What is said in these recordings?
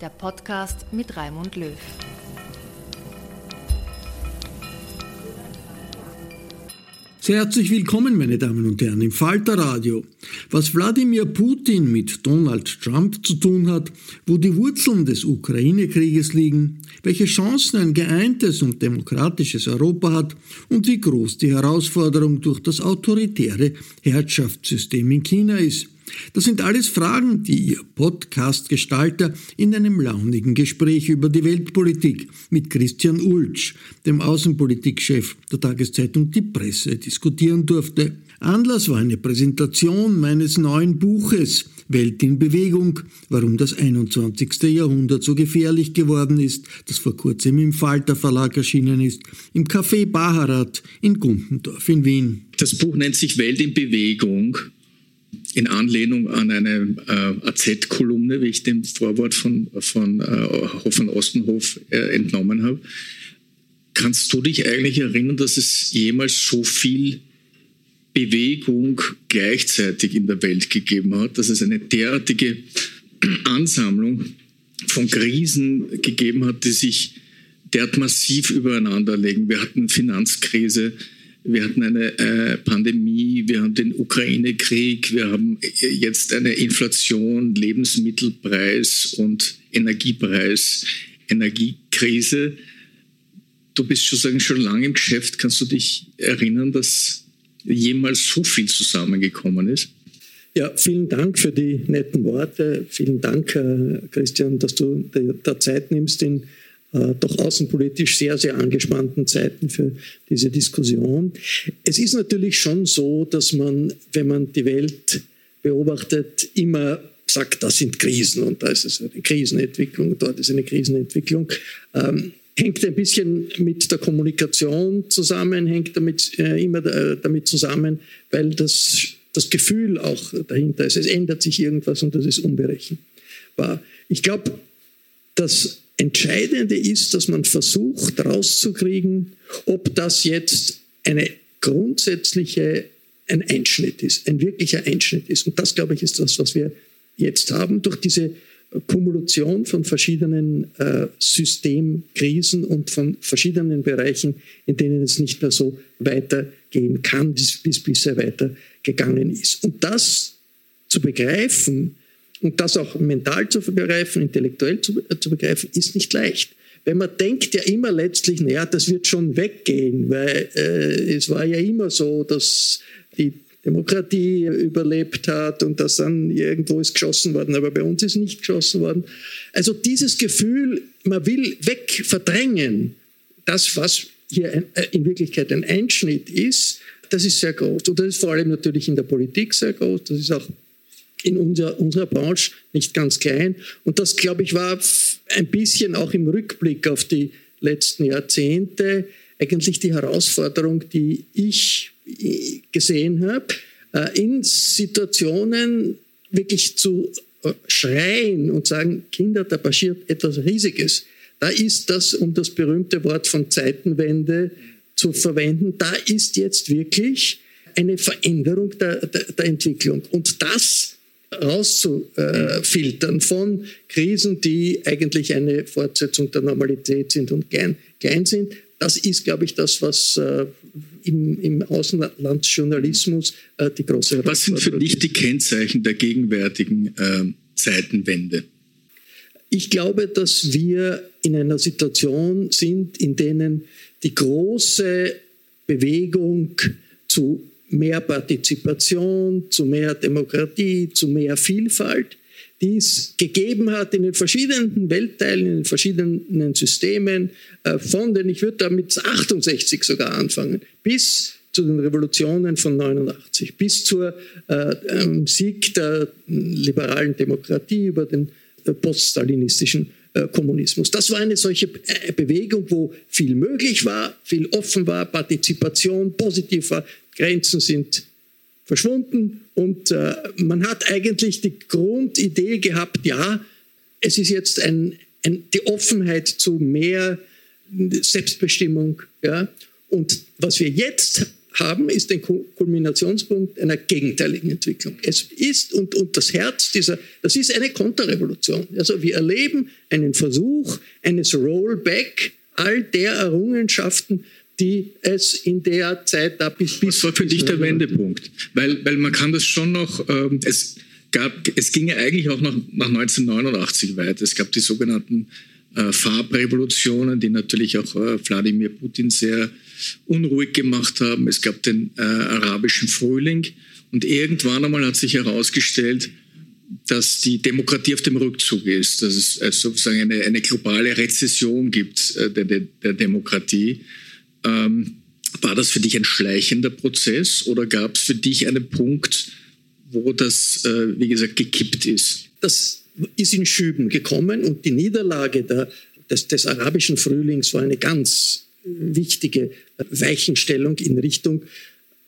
der Podcast mit Raimund Löw. Sehr herzlich willkommen, meine Damen und Herren, im Falter Radio. Was Wladimir Putin mit Donald Trump zu tun hat, wo die Wurzeln des Ukraine-Krieges liegen, welche Chancen ein geeintes und demokratisches Europa hat und wie groß die Herausforderung durch das autoritäre Herrschaftssystem in China ist. Das sind alles Fragen, die Ihr Podcast-Gestalter in einem launigen Gespräch über die Weltpolitik mit Christian Ulsch, dem Außenpolitikchef der Tageszeitung Die Presse, diskutieren durfte. Anlass war eine Präsentation meines neuen Buches Welt in Bewegung, warum das 21. Jahrhundert so gefährlich geworden ist, das vor kurzem im Falter Verlag erschienen ist, im Café Baharat in Gundendorf in Wien. Das Buch nennt sich Welt in Bewegung in Anlehnung an eine äh, AZ-Kolumne, wie ich dem Vorwort von, von, äh, von Ostenhof äh, entnommen habe. Kannst du dich eigentlich erinnern, dass es jemals so viel Bewegung gleichzeitig in der Welt gegeben hat, dass es eine derartige Ansammlung von Krisen gegeben hat, die sich derart massiv übereinander legen. Wir hatten Finanzkrise, wir hatten eine äh, Pandemie, wir haben den Ukraine-Krieg, wir haben äh, jetzt eine Inflation, Lebensmittelpreis und Energiepreis, Energiekrise. Du bist sozusagen schon lange im Geschäft. Kannst du dich erinnern, dass jemals so viel zusammengekommen ist? Ja, vielen Dank für die netten Worte. Vielen Dank, Christian, dass du der Zeit nimmst, in äh, doch außenpolitisch sehr, sehr angespannten Zeiten für diese Diskussion. Es ist natürlich schon so, dass man, wenn man die Welt beobachtet, immer sagt, das sind Krisen und da ist es eine Krisenentwicklung, dort ist eine Krisenentwicklung. Ähm, hängt ein bisschen mit der Kommunikation zusammen, hängt damit äh, immer äh, damit zusammen, weil das, das Gefühl auch dahinter ist. Es ändert sich irgendwas und das ist unberechenbar. Ich glaube, dass Entscheidende ist, dass man versucht rauszukriegen, ob das jetzt eine grundsätzliche ein Einschnitt ist, ein wirklicher Einschnitt ist. Und das, glaube ich, ist das, was wir jetzt haben durch diese Kumulation von verschiedenen äh, Systemkrisen und von verschiedenen Bereichen, in denen es nicht mehr so weitergehen kann, bis, bis bisher weitergegangen ist. Und das zu begreifen, und das auch mental zu begreifen, intellektuell zu, äh, zu begreifen, ist nicht leicht. Weil man denkt ja immer letztlich, naja, das wird schon weggehen, weil äh, es war ja immer so, dass die Demokratie überlebt hat und dass dann irgendwo ist geschossen worden, aber bei uns ist nicht geschossen worden. Also dieses Gefühl, man will weg verdrängen, das, was hier äh, in Wirklichkeit ein Einschnitt ist, das ist sehr groß. Und das ist vor allem natürlich in der Politik sehr groß. Das ist auch in unserer, unserer Branche nicht ganz klein. Und das, glaube ich, war ein bisschen auch im Rückblick auf die letzten Jahrzehnte eigentlich die Herausforderung, die ich äh, gesehen habe, äh, in Situationen wirklich zu äh, schreien und sagen, Kinder, da passiert etwas Riesiges. Da ist das, um das berühmte Wort von Zeitenwende zu verwenden, da ist jetzt wirklich eine Veränderung der, der, der Entwicklung. Und das rauszufiltern von Krisen, die eigentlich eine Fortsetzung der Normalität sind und klein, klein sind, das ist, glaube ich, das, was äh, im, im Außenlandsjournalismus äh, die große Was sind für dich die Kennzeichen der gegenwärtigen äh, Zeitenwende? Ich glaube, dass wir in einer Situation sind, in denen die große Bewegung zu mehr Partizipation, zu mehr Demokratie, zu mehr Vielfalt, die es gegeben hat in den verschiedenen Weltteilen, in den verschiedenen Systemen, äh, von den, ich würde damit 68 sogar anfangen, bis zu den Revolutionen von 89, bis zur äh, ähm, Sieg der liberalen Demokratie über den äh, poststalinistischen äh, Kommunismus. Das war eine solche Bewegung, wo viel möglich war, viel offen war, Partizipation positiv war, Grenzen sind verschwunden und äh, man hat eigentlich die Grundidee gehabt, ja, es ist jetzt ein, ein, die Offenheit zu mehr Selbstbestimmung. Ja? Und was wir jetzt haben, ist ein Kulminationspunkt einer gegenteiligen Entwicklung. Es ist, und, und das Herz dieser, das ist eine Konterrevolution. Also wir erleben einen Versuch eines Rollback all der Errungenschaften, die es in der Zeit da bis... bis Was war für dich der Wendepunkt? Weil, weil man kann das schon noch... Ähm, es, gab, es ging ja eigentlich auch noch nach 1989 weiter. Es gab die sogenannten äh, Farbrevolutionen, die natürlich auch äh, Wladimir Putin sehr unruhig gemacht haben. Es gab den äh, arabischen Frühling und irgendwann einmal hat sich herausgestellt, dass die Demokratie auf dem Rückzug ist, dass es also sozusagen eine, eine globale Rezession gibt äh, der, der, der Demokratie. Ähm, war das für dich ein schleichender Prozess oder gab es für dich einen Punkt, wo das, äh, wie gesagt, gekippt ist? Das ist in Schüben gekommen und die Niederlage der, des, des arabischen Frühlings war eine ganz wichtige Weichenstellung in Richtung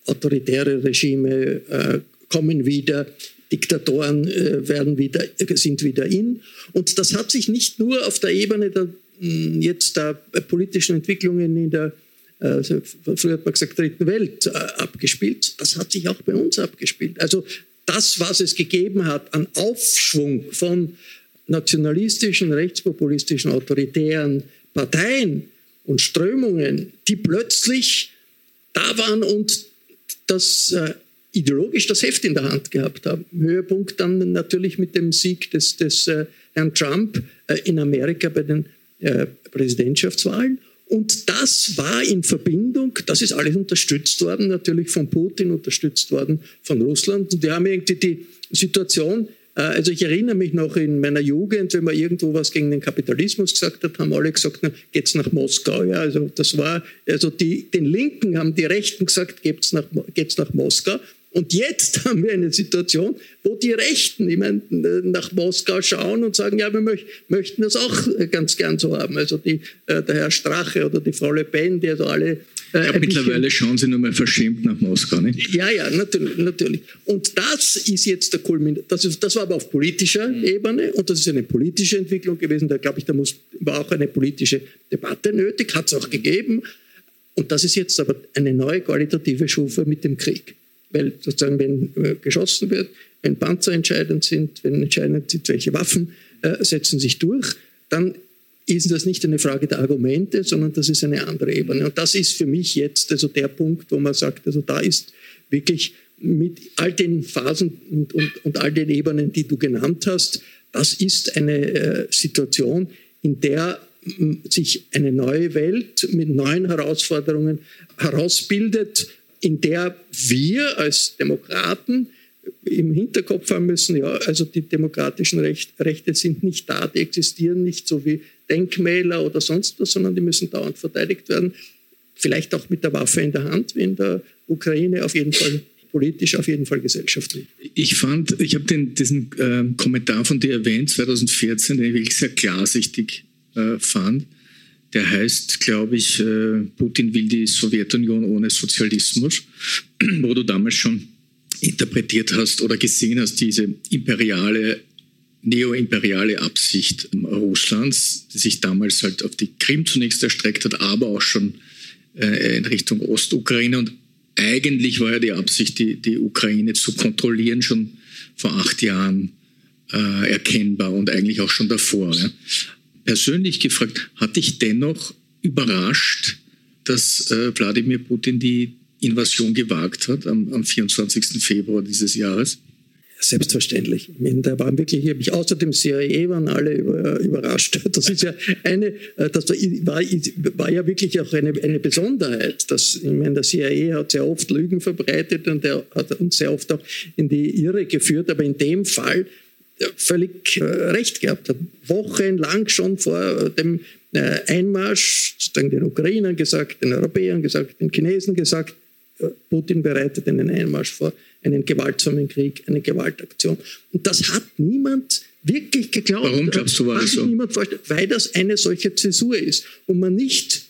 autoritäre Regime äh, kommen wieder, Diktatoren äh, werden wieder, sind wieder in. Und das hat sich nicht nur auf der Ebene der, jetzt der politischen Entwicklungen in der äh, früher hat man gesagt, dritten Welt äh, abgespielt. Das hat sich auch bei uns abgespielt. Also das, was es gegeben hat an Aufschwung von nationalistischen, rechtspopulistischen, autoritären Parteien und Strömungen, die plötzlich da waren und das äh, ideologisch das Heft in der Hand gehabt haben. Höhepunkt dann natürlich mit dem Sieg des, des äh, Herrn Trump äh, in Amerika bei den äh, Präsidentschaftswahlen und das war in Verbindung, das ist alles unterstützt worden, natürlich von Putin, unterstützt worden von Russland. Und wir haben irgendwie die Situation, äh, also ich erinnere mich noch in meiner Jugend, wenn man irgendwo was gegen den Kapitalismus gesagt hat, haben alle gesagt, geht's nach Moskau. Ja, also das war, also die, den Linken haben die Rechten gesagt, geht's nach, geht's nach Moskau. Und jetzt haben wir eine Situation, wo die Rechten ich meine, nach Moskau schauen und sagen, ja, wir möch, möchten das auch ganz gern so haben. Also die, äh, der Herr Strache oder die Frau Le Pen, die also alle... Äh, ja, mittlerweile schauen sie nur mal verschämt nach Moskau, nicht? Ja, ja, natürlich. natürlich. Und das ist jetzt der Kulmin. Das, das war aber auf politischer mhm. Ebene und das ist eine politische Entwicklung gewesen. Da glaube ich, da muss, war auch eine politische Debatte nötig, hat es auch gegeben. Und das ist jetzt aber eine neue qualitative Stufe mit dem Krieg. Weil sozusagen, wenn äh, geschossen wird, wenn Panzer entscheidend sind, wenn entscheidend sind, welche Waffen äh, setzen sich durch, dann ist das nicht eine Frage der Argumente, sondern das ist eine andere Ebene. Und das ist für mich jetzt also der Punkt, wo man sagt, also da ist wirklich mit all den Phasen und, und, und all den Ebenen, die du genannt hast, das ist eine äh, Situation, in der sich eine neue Welt mit neuen Herausforderungen herausbildet, in der wir als Demokraten im Hinterkopf haben müssen, ja, also die demokratischen Recht, Rechte sind nicht da, die existieren nicht so wie Denkmäler oder sonst was, sondern die müssen dauernd verteidigt werden. vielleicht auch mit der Waffe in der Hand, wie in der Ukraine, auf jeden Fall politisch, auf jeden Fall gesellschaftlich. Ich fand, ich habe diesen äh, Kommentar von dir erwähnt, 2014, den ich wirklich sehr klarsichtig äh, fand. Der heißt, glaube ich, äh, Putin will die Sowjetunion ohne Sozialismus, wo du damals schon interpretiert hast oder gesehen hast, diese imperiale, neoimperiale Absicht Russlands, die sich damals halt auf die Krim zunächst erstreckt hat, aber auch schon äh, in Richtung Ostukraine. Und eigentlich war ja die Absicht, die, die Ukraine zu kontrollieren, schon vor acht Jahren äh, erkennbar und eigentlich auch schon davor. Ja persönlich gefragt, hat dich dennoch überrascht, dass äh, Wladimir Putin die Invasion gewagt hat am, am 24. Februar dieses Jahres? Selbstverständlich. Da waren wirklich, ich außer dem CIA waren alle überrascht. Das ist ja eine, äh, das war, war ja wirklich auch eine, eine Besonderheit. Dass, ich meine, der CIA hat sehr oft Lügen verbreitet und er hat uns sehr oft auch in die Irre geführt, aber in dem Fall völlig äh, recht gehabt hat. Wochenlang schon vor dem äh, Einmarsch, sozusagen den Ukrainern gesagt, den Europäern gesagt, den Chinesen gesagt, äh, Putin bereitet einen Einmarsch vor, einen gewaltsamen Krieg, eine Gewaltaktion. Und das hat niemand wirklich geglaubt. Warum glaubst du, war das so? Niemand vorstellen, weil das eine solche Zäsur ist und man nicht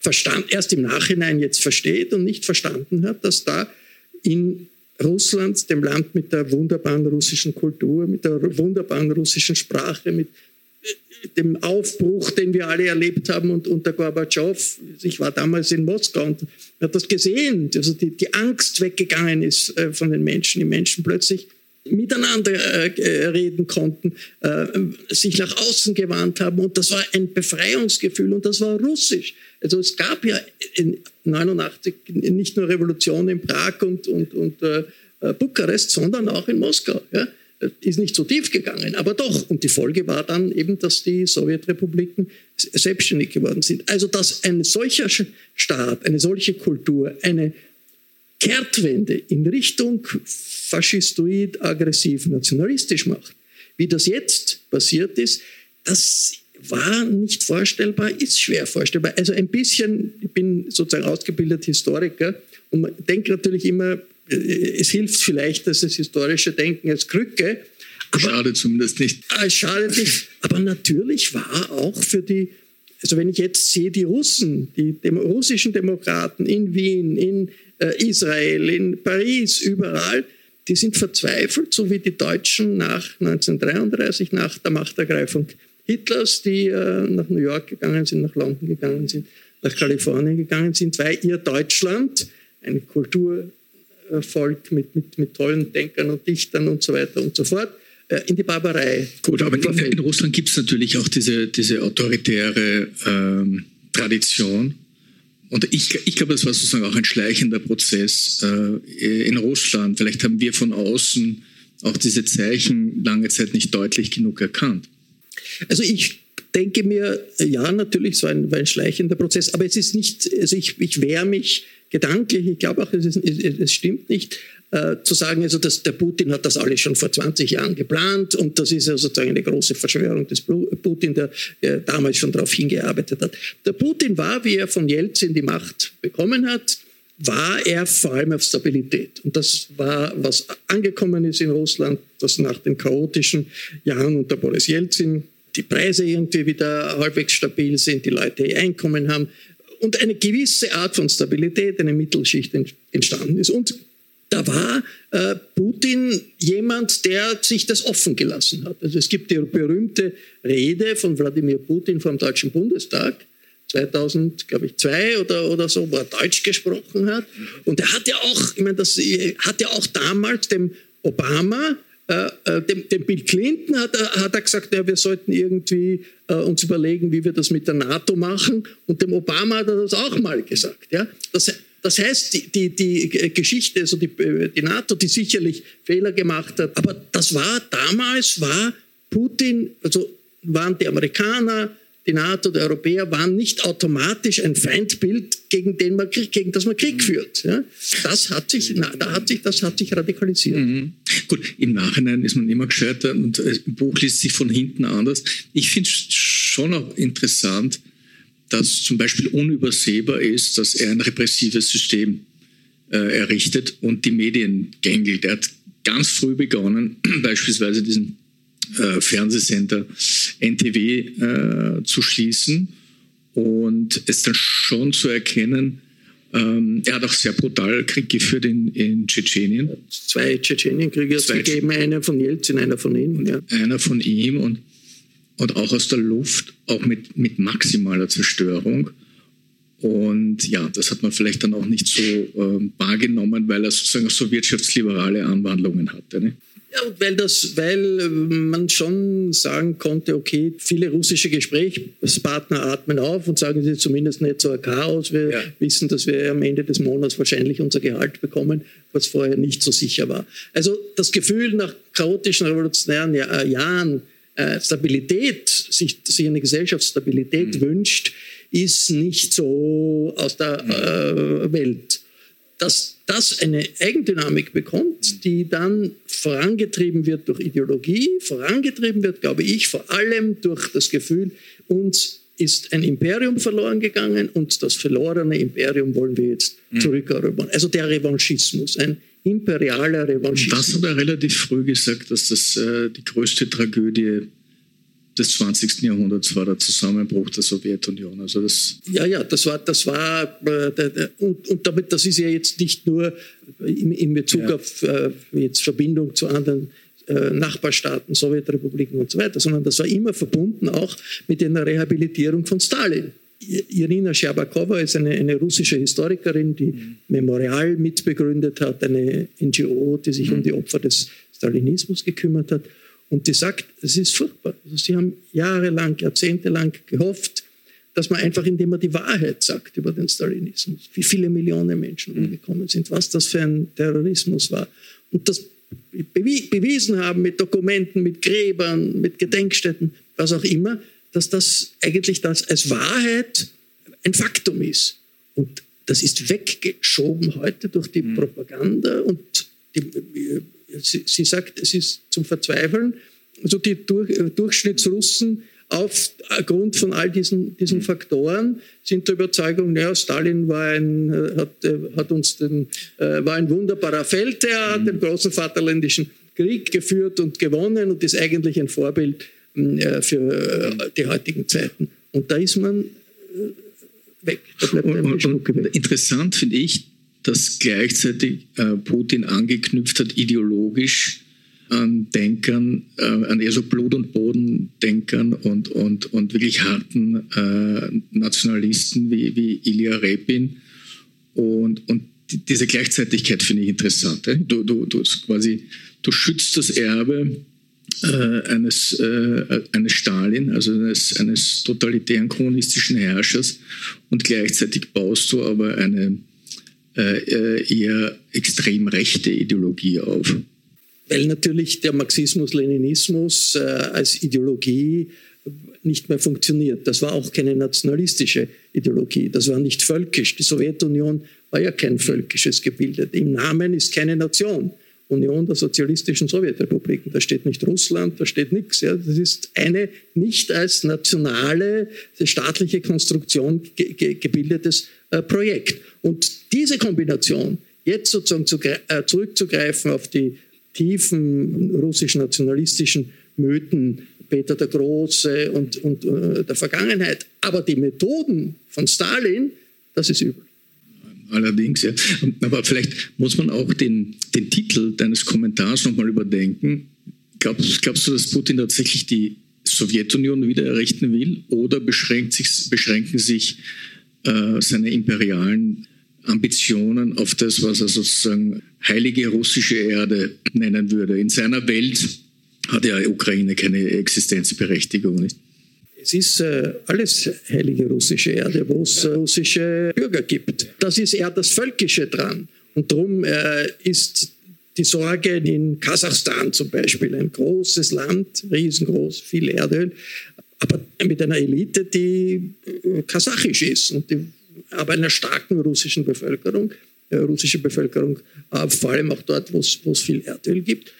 verstand, erst im Nachhinein jetzt versteht und nicht verstanden hat, dass da in Russland, dem Land mit der wunderbaren russischen Kultur, mit der wunderbaren russischen Sprache, mit äh, dem Aufbruch, den wir alle erlebt haben und unter Gorbatschow. Ich war damals in Moskau und hat das gesehen, also die, die Angst weggegangen ist äh, von den Menschen, die Menschen plötzlich miteinander äh, reden konnten, äh, sich nach außen gewandt haben und das war ein Befreiungsgefühl und das war russisch. Also es gab ja in 89 nicht nur Revolution in Prag und, und, und äh, Bukarest, sondern auch in Moskau. Ja? Ist nicht so tief gegangen, aber doch. Und die Folge war dann eben, dass die Sowjetrepubliken selbstständig geworden sind. Also dass ein solcher Staat, eine solche Kultur, eine Kehrtwende in Richtung faschistoid, aggressiv, nationalistisch macht, wie das jetzt passiert ist, das war nicht vorstellbar, ist schwer vorstellbar. Also ein bisschen, ich bin sozusagen ausgebildeter Historiker und man denkt natürlich immer, äh, es hilft vielleicht, dass das historische Denken als Krücke. Aber, schadet zumindest nicht. Es schadet nicht. Aber natürlich war auch für die, also wenn ich jetzt sehe, die Russen, die dem, russischen Demokraten in Wien, in äh, Israel, in Paris, überall, die sind verzweifelt, so wie die Deutschen nach 1933, nach der Machtergreifung Hitlers, die äh, nach New York gegangen sind, nach London gegangen sind, nach Kalifornien gegangen sind, weil ihr Deutschland, ein Kulturvolk mit, mit, mit tollen Denkern und Dichtern und so weiter und so fort, äh, in die Barbarei. Gut, aber in, in Russland gibt es natürlich auch diese, diese autoritäre ähm, Tradition. Und ich, ich glaube, das war sozusagen auch ein schleichender Prozess äh, in Russland. Vielleicht haben wir von außen auch diese Zeichen lange Zeit nicht deutlich genug erkannt. Also ich denke mir, ja, natürlich, so ein, ein schleichender Prozess, aber es ist nicht, also ich, ich wehre mich gedanklich, ich glaube auch, es, ist, es stimmt nicht, äh, zu sagen, also dass der Putin hat das alles schon vor 20 Jahren geplant und das ist ja sozusagen eine große Verschwörung des Putin, der äh, damals schon darauf hingearbeitet hat. Der Putin war, wie er von Jelzin die Macht bekommen hat, war er vor allem auf Stabilität. Und das war, was angekommen ist in Russland, dass nach den chaotischen Jahren unter Boris Jelzin die Preise irgendwie wieder halbwegs stabil sind, die Leute ihr Einkommen haben und eine gewisse Art von Stabilität, eine Mittelschicht entstanden ist. Und da war äh, Putin jemand, der sich das offen gelassen hat. Also es gibt die berühmte Rede von Wladimir Putin vom Deutschen Bundestag, 2000, glaube ich, zwei oder, oder so, wo er Deutsch gesprochen hat. Und er hat ja auch, ich meine, das hat ja auch damals dem Obama äh, äh, dem, dem, Bill Clinton hat er, hat er gesagt, ja, wir sollten irgendwie äh, uns überlegen, wie wir das mit der NATO machen. Und dem Obama hat er das auch mal gesagt. Ja? Das, das heißt, die, die, die Geschichte, also die, die NATO, die sicherlich Fehler gemacht hat, aber das war damals, war Putin, also waren die Amerikaner, die NATO, die Europäer waren nicht automatisch ein Feindbild, gegen, den man Krieg, gegen das man Krieg mhm. führt. Ja? Das, hat sich, da hat sich, das hat sich radikalisiert. Mhm. Gut, im Nachhinein ist man immer gescheiter und das Buch liest sich von hinten anders. Ich finde es schon auch interessant, dass zum Beispiel unübersehbar ist, dass er ein repressives System äh, errichtet und die Medien gängelt. Er hat ganz früh begonnen, beispielsweise diesen äh, Fernsehsender NTW äh, zu schließen und es dann schon zu erkennen, ähm, er hat auch sehr brutal Krieg geführt in, in Tschetschenien. Zwei Tschetschenienkriege hat es gegeben, einer von Jelzin, einer von ihm. Ja. Einer von ihm und, und auch aus der Luft, auch mit, mit maximaler Zerstörung. Und ja, das hat man vielleicht dann auch nicht so äh, wahrgenommen, weil er sozusagen so wirtschaftsliberale Anwandlungen hatte. Ne? Ja, weil, das, weil ähm, man schon sagen konnte, okay, viele russische Gesprächspartner atmen auf und sagen, es ist zumindest nicht so ein Chaos. Wir ja. wissen, dass wir am Ende des Monats wahrscheinlich unser Gehalt bekommen, was vorher nicht so sicher war. Also das Gefühl nach chaotischen revolutionären äh, Jahren, äh, Stabilität, sich, sich eine Gesellschaftsstabilität mhm. wünscht, ist nicht so aus der äh, Welt dass das eine Eigendynamik bekommt, die dann vorangetrieben wird durch Ideologie, vorangetrieben wird, glaube ich, vor allem durch das Gefühl, uns ist ein Imperium verloren gegangen und das verlorene Imperium wollen wir jetzt mhm. zurückerobern. Also der Revanchismus, ein imperialer Revanchismus. Das hat er relativ früh gesagt, dass das äh, die größte Tragödie des 20. Jahrhunderts war der Zusammenbruch der Sowjetunion. Also das ja, ja, das war, das war äh, und, und damit, das ist ja jetzt nicht nur in, in Bezug ja. auf äh, jetzt Verbindung zu anderen äh, Nachbarstaaten, Sowjetrepubliken und so weiter, sondern das war immer verbunden auch mit einer Rehabilitierung von Stalin. Irina Scherbakowa ist eine, eine russische Historikerin, die mhm. Memorial mitbegründet hat, eine NGO, die sich mhm. um die Opfer des Stalinismus gekümmert hat. Und die sagt, es ist furchtbar. Also sie haben jahrelang, jahrzehntelang gehofft, dass man einfach, indem man die Wahrheit sagt über den Stalinismus, wie viele Millionen Menschen mhm. umgekommen sind, was das für ein Terrorismus war. Und das bewiesen haben mit Dokumenten, mit Gräbern, mit Gedenkstätten, was auch immer, dass das eigentlich das als Wahrheit ein Faktum ist. Und das ist weggeschoben heute durch die mhm. Propaganda und die sie, sie sagt, es ist zum Verzweifeln. Also die Durch, äh, Durchschnittsrussen aufgrund von all diesen, diesen Faktoren sind der Überzeugung, ja, Stalin war ein, äh, hat, äh, hat uns den, war ein wunderbarer Feldherr, hat den großen Vaterländischen Krieg geführt und gewonnen und ist eigentlich ein Vorbild für die heutigen Zeiten. Und da ist man weg. Da und, und, und interessant finde ich, dass gleichzeitig äh, Putin angeknüpft hat, ideologisch an Denkern, äh, an eher so Blut- und Bodendenkern und, und, und wirklich harten äh, Nationalisten wie, wie Ilya Repin. Und, und diese Gleichzeitigkeit finde ich interessant. Du, du, du, quasi, du schützt das Erbe äh, eines, äh, eines Stalin, also eines, eines totalitären kommunistischen Herrschers und gleichzeitig baust du aber eine äh, eher extrem rechte Ideologie auf. Weil natürlich der Marxismus-Leninismus äh, als Ideologie nicht mehr funktioniert. Das war auch keine nationalistische Ideologie, das war nicht völkisch. Die Sowjetunion war ja kein völkisches Gebilde. Im Namen ist keine Nation. Union der sozialistischen Sowjetrepubliken. Da steht nicht Russland, da steht nichts. Ja. Das ist eine nicht als nationale staatliche Konstruktion ge ge gebildetes äh, Projekt. Und diese Kombination, jetzt sozusagen zu, äh, zurückzugreifen auf die tiefen russisch-nationalistischen Mythen, Peter der Große und, und äh, der Vergangenheit, aber die Methoden von Stalin, das ist übel. Allerdings, ja. Aber vielleicht muss man auch den, den Titel deines Kommentars nochmal überdenken. Glaubst, glaubst du, dass Putin tatsächlich die Sowjetunion wieder errichten will oder sich, beschränken sich äh, seine imperialen Ambitionen auf das, was er sozusagen heilige russische Erde nennen würde. In seiner Welt hat ja Ukraine keine Existenzberechtigung. Nicht? Es ist äh, alles heilige russische Erde, wo es äh, russische Bürger gibt. Das ist eher das Völkische dran. Und darum äh, ist die Sorge in Kasachstan zum Beispiel, ein großes Land, riesengroß, viel Erdöl, aber mit einer Elite, die kasachisch ist und die aber einer starken russischen Bevölkerung, russische Bevölkerung, vor allem auch dort, wo es viel Erdöl gibt.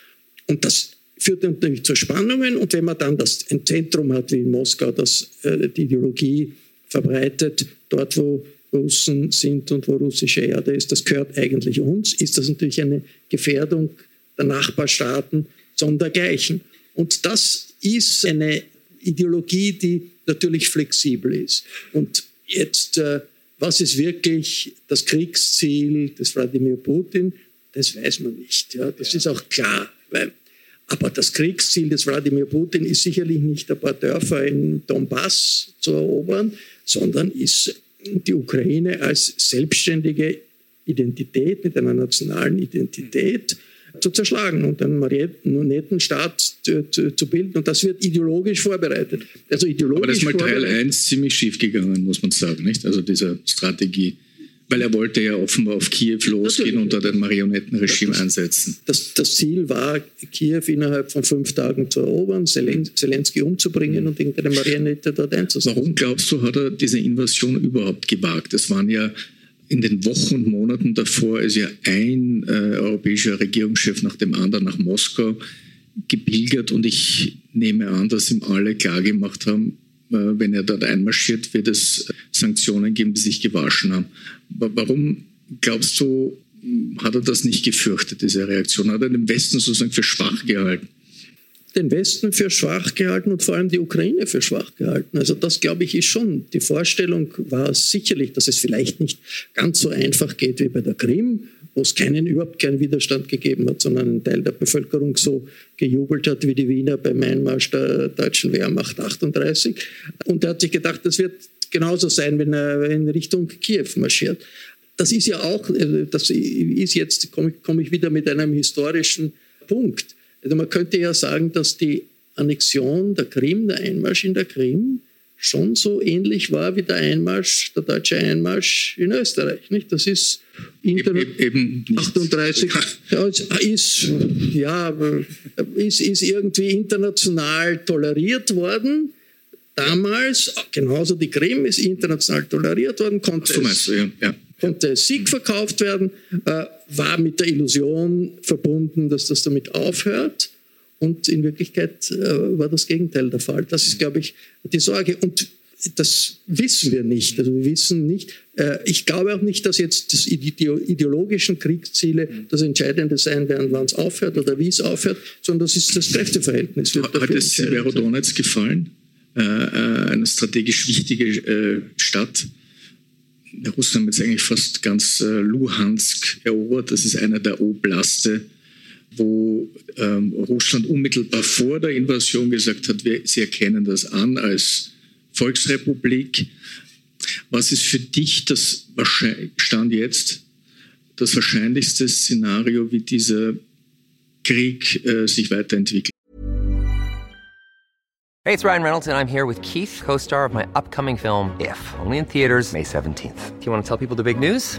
Und das führt natürlich zu Spannungen. Und wenn man dann das, ein Zentrum hat wie in Moskau, das äh, die Ideologie verbreitet, dort wo Russen sind und wo russische Erde ist. Das gehört eigentlich uns. Ist das natürlich eine Gefährdung der Nachbarstaaten sondergleichen. Und das ist eine Ideologie, die natürlich flexibel ist. Und jetzt, äh, was ist wirklich das Kriegsziel des Wladimir Putin? Das weiß man nicht. Ja, das ja. ist auch klar. Weil, aber das Kriegsziel des Wladimir Putin ist sicherlich nicht ein paar Dörfer in Donbass zu erobern, sondern ist die Ukraine als selbstständige Identität mit einer nationalen Identität zu zerschlagen und einen Marionettenstaat zu, zu, zu, bilden. Und das wird ideologisch vorbereitet. Also ideologisch Aber das ist mal Teil 1 ziemlich schief gegangen, muss man sagen, nicht? Also dieser Strategie. Weil er wollte ja offenbar auf Kiew losgehen und dort ein Marionettenregime das, einsetzen. Das, das, Ziel war, Kiew innerhalb von fünf Tagen zu erobern, Zelensky umzubringen und irgendeine Marionette dort einzusetzen. Warum glaubst du, hat er diese Invasion überhaupt gewagt? Es waren ja in den Wochen und Monaten davor ist ja ein äh, europäischer Regierungschef nach dem anderen nach Moskau gebildet und ich nehme an, dass ihm alle klargemacht haben, wenn er dort einmarschiert, wird es Sanktionen geben, die sich gewaschen haben. Warum glaubst du, hat er das nicht gefürchtet, diese Reaktion? Hat er den Westen sozusagen für schwach gehalten? den Westen für schwach gehalten und vor allem die Ukraine für schwach gehalten. Also das, glaube ich, ist schon. Die Vorstellung war sicherlich, dass es vielleicht nicht ganz so einfach geht wie bei der Krim, wo es keinen, überhaupt keinen Widerstand gegeben hat, sondern ein Teil der Bevölkerung so gejubelt hat wie die Wiener beim Einmarsch der deutschen Wehrmacht 38. Und er hat sich gedacht, das wird genauso sein, wenn er in Richtung Kiew marschiert. Das ist ja auch, äh, das ist jetzt, komme komm ich wieder mit einem historischen Punkt. Also man könnte ja sagen, dass die Annexion der Krim, der Einmarsch in der Krim, schon so ähnlich war wie der Einmarsch, der deutsche Einmarsch in Österreich. Nicht? Das ist Internet eben, eben 38, ja, ist, ja, ist, ist irgendwie international toleriert worden. Damals, genauso die Krim ist international toleriert worden, konnte, es, ja, ja. konnte Sieg verkauft werden, äh, war mit der Illusion verbunden, dass das damit aufhört. Und in Wirklichkeit äh, war das Gegenteil der Fall. Das ist, glaube ich, die Sorge. Und das wissen wir nicht. Also wir wissen nicht. Äh, ich glaube auch nicht, dass jetzt die ideologischen Kriegsziele das Entscheidende sein werden, wann es aufhört oder wie es aufhört, sondern das ist das Kräfteverhältnis. Hat es Severodonetsk gefallen? Äh, eine strategisch wichtige Stadt. Russland hat jetzt eigentlich fast ganz Luhansk erobert. Das ist einer der Oblaste wo ähm, Russland unmittelbar vor der Invasion gesagt hat, wir, sie erkennen das an als Volksrepublik. Was ist für dich das Stand jetzt das wahrscheinlichste Szenario, wie dieser Krieg äh, sich weiterentwickelt? Hey, it's Ryan Reynolds and I'm here with Keith, co-star of my upcoming film If, only in theaters May 17th. Do you want to tell people the big news?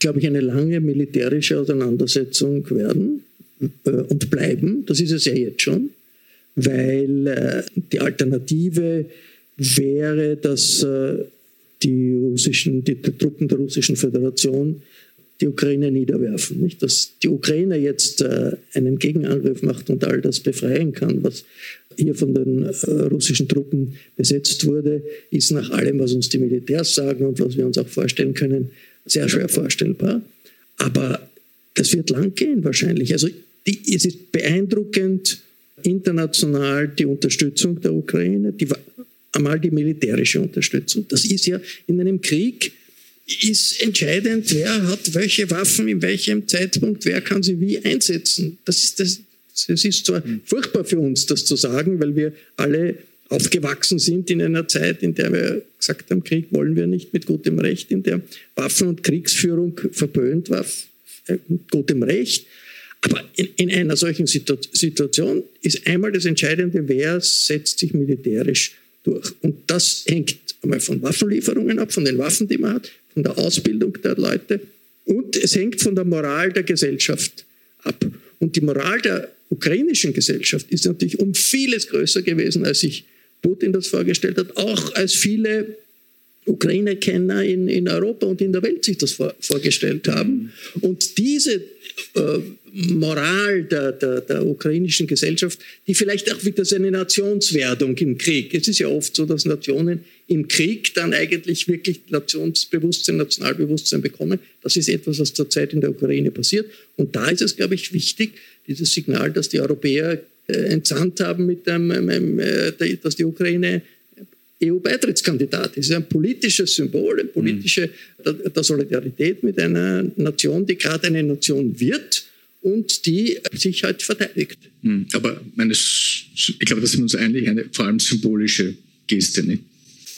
glaube ich, eine lange militärische Auseinandersetzung werden äh, und bleiben. Das ist es ja jetzt schon, weil äh, die Alternative wäre, dass äh, die, russischen, die, die, Truppen der Russischen Föderation die Ukraine niederwerfen. Nicht? Dass die Ukraine jetzt äh, einen Gegenangriff macht und all das befreien kann, was hier von den äh, russischen Truppen besetzt wurde, ist nach allem, was uns die Militärs sagen und was wir uns auch vorstellen können, sehr schwer vorstellbar. Aber das wird lang gehen wahrscheinlich. Also die, es ist beeindruckend international die Unterstützung der Ukraine, die, einmal die militärische Unterstützung. Das ist ja in einem Krieg ist entscheidend, wer hat welche Waffen in welchem Zeitpunkt, wer kann sie wie einsetzen. Das ist, das, das ist zwar mhm. furchtbar für uns, das zu sagen, weil wir alle aufgewachsen sind in einer Zeit, in der wir gesagt haben, Krieg wollen wir nicht mit gutem Recht, in der Waffen- und Kriegsführung verböhnt war, äh, mit gutem Recht. Aber in, in einer solchen Situ Situation ist einmal das Entscheidende, wer setzt sich militärisch durch. Und das hängt einmal von Waffenlieferungen ab, von den Waffen, die man hat, von der Ausbildung der Leute und es hängt von der Moral der Gesellschaft ab. Und die Moral der ukrainischen Gesellschaft ist natürlich um vieles größer gewesen, als sich Putin das vorgestellt hat, auch als viele Ukraine-Kenner in, in Europa und in der Welt sich das vor, vorgestellt haben. Und diese äh, Moral der, der, der, ukrainischen Gesellschaft, die vielleicht auch wieder so eine Nationswerdung im Krieg. Es ist ja oft so, dass Nationen im Krieg dann eigentlich wirklich Nationsbewusstsein, Nationalbewusstsein bekommen. Das ist etwas, was zurzeit in der Ukraine passiert. Und da ist es, glaube ich, wichtig, dieses Signal, dass die Europäer entsandt haben, mit dem, äh, dass die Ukraine EU-Beitrittskandidat ist. ein politisches Symbol, eine politische mhm. der Solidarität mit einer Nation, die gerade eine Nation wird und die sich halt verteidigt. Mhm. Aber meine, ich glaube, da sind wir uns einig, eine vor allem symbolische Geste. Nicht?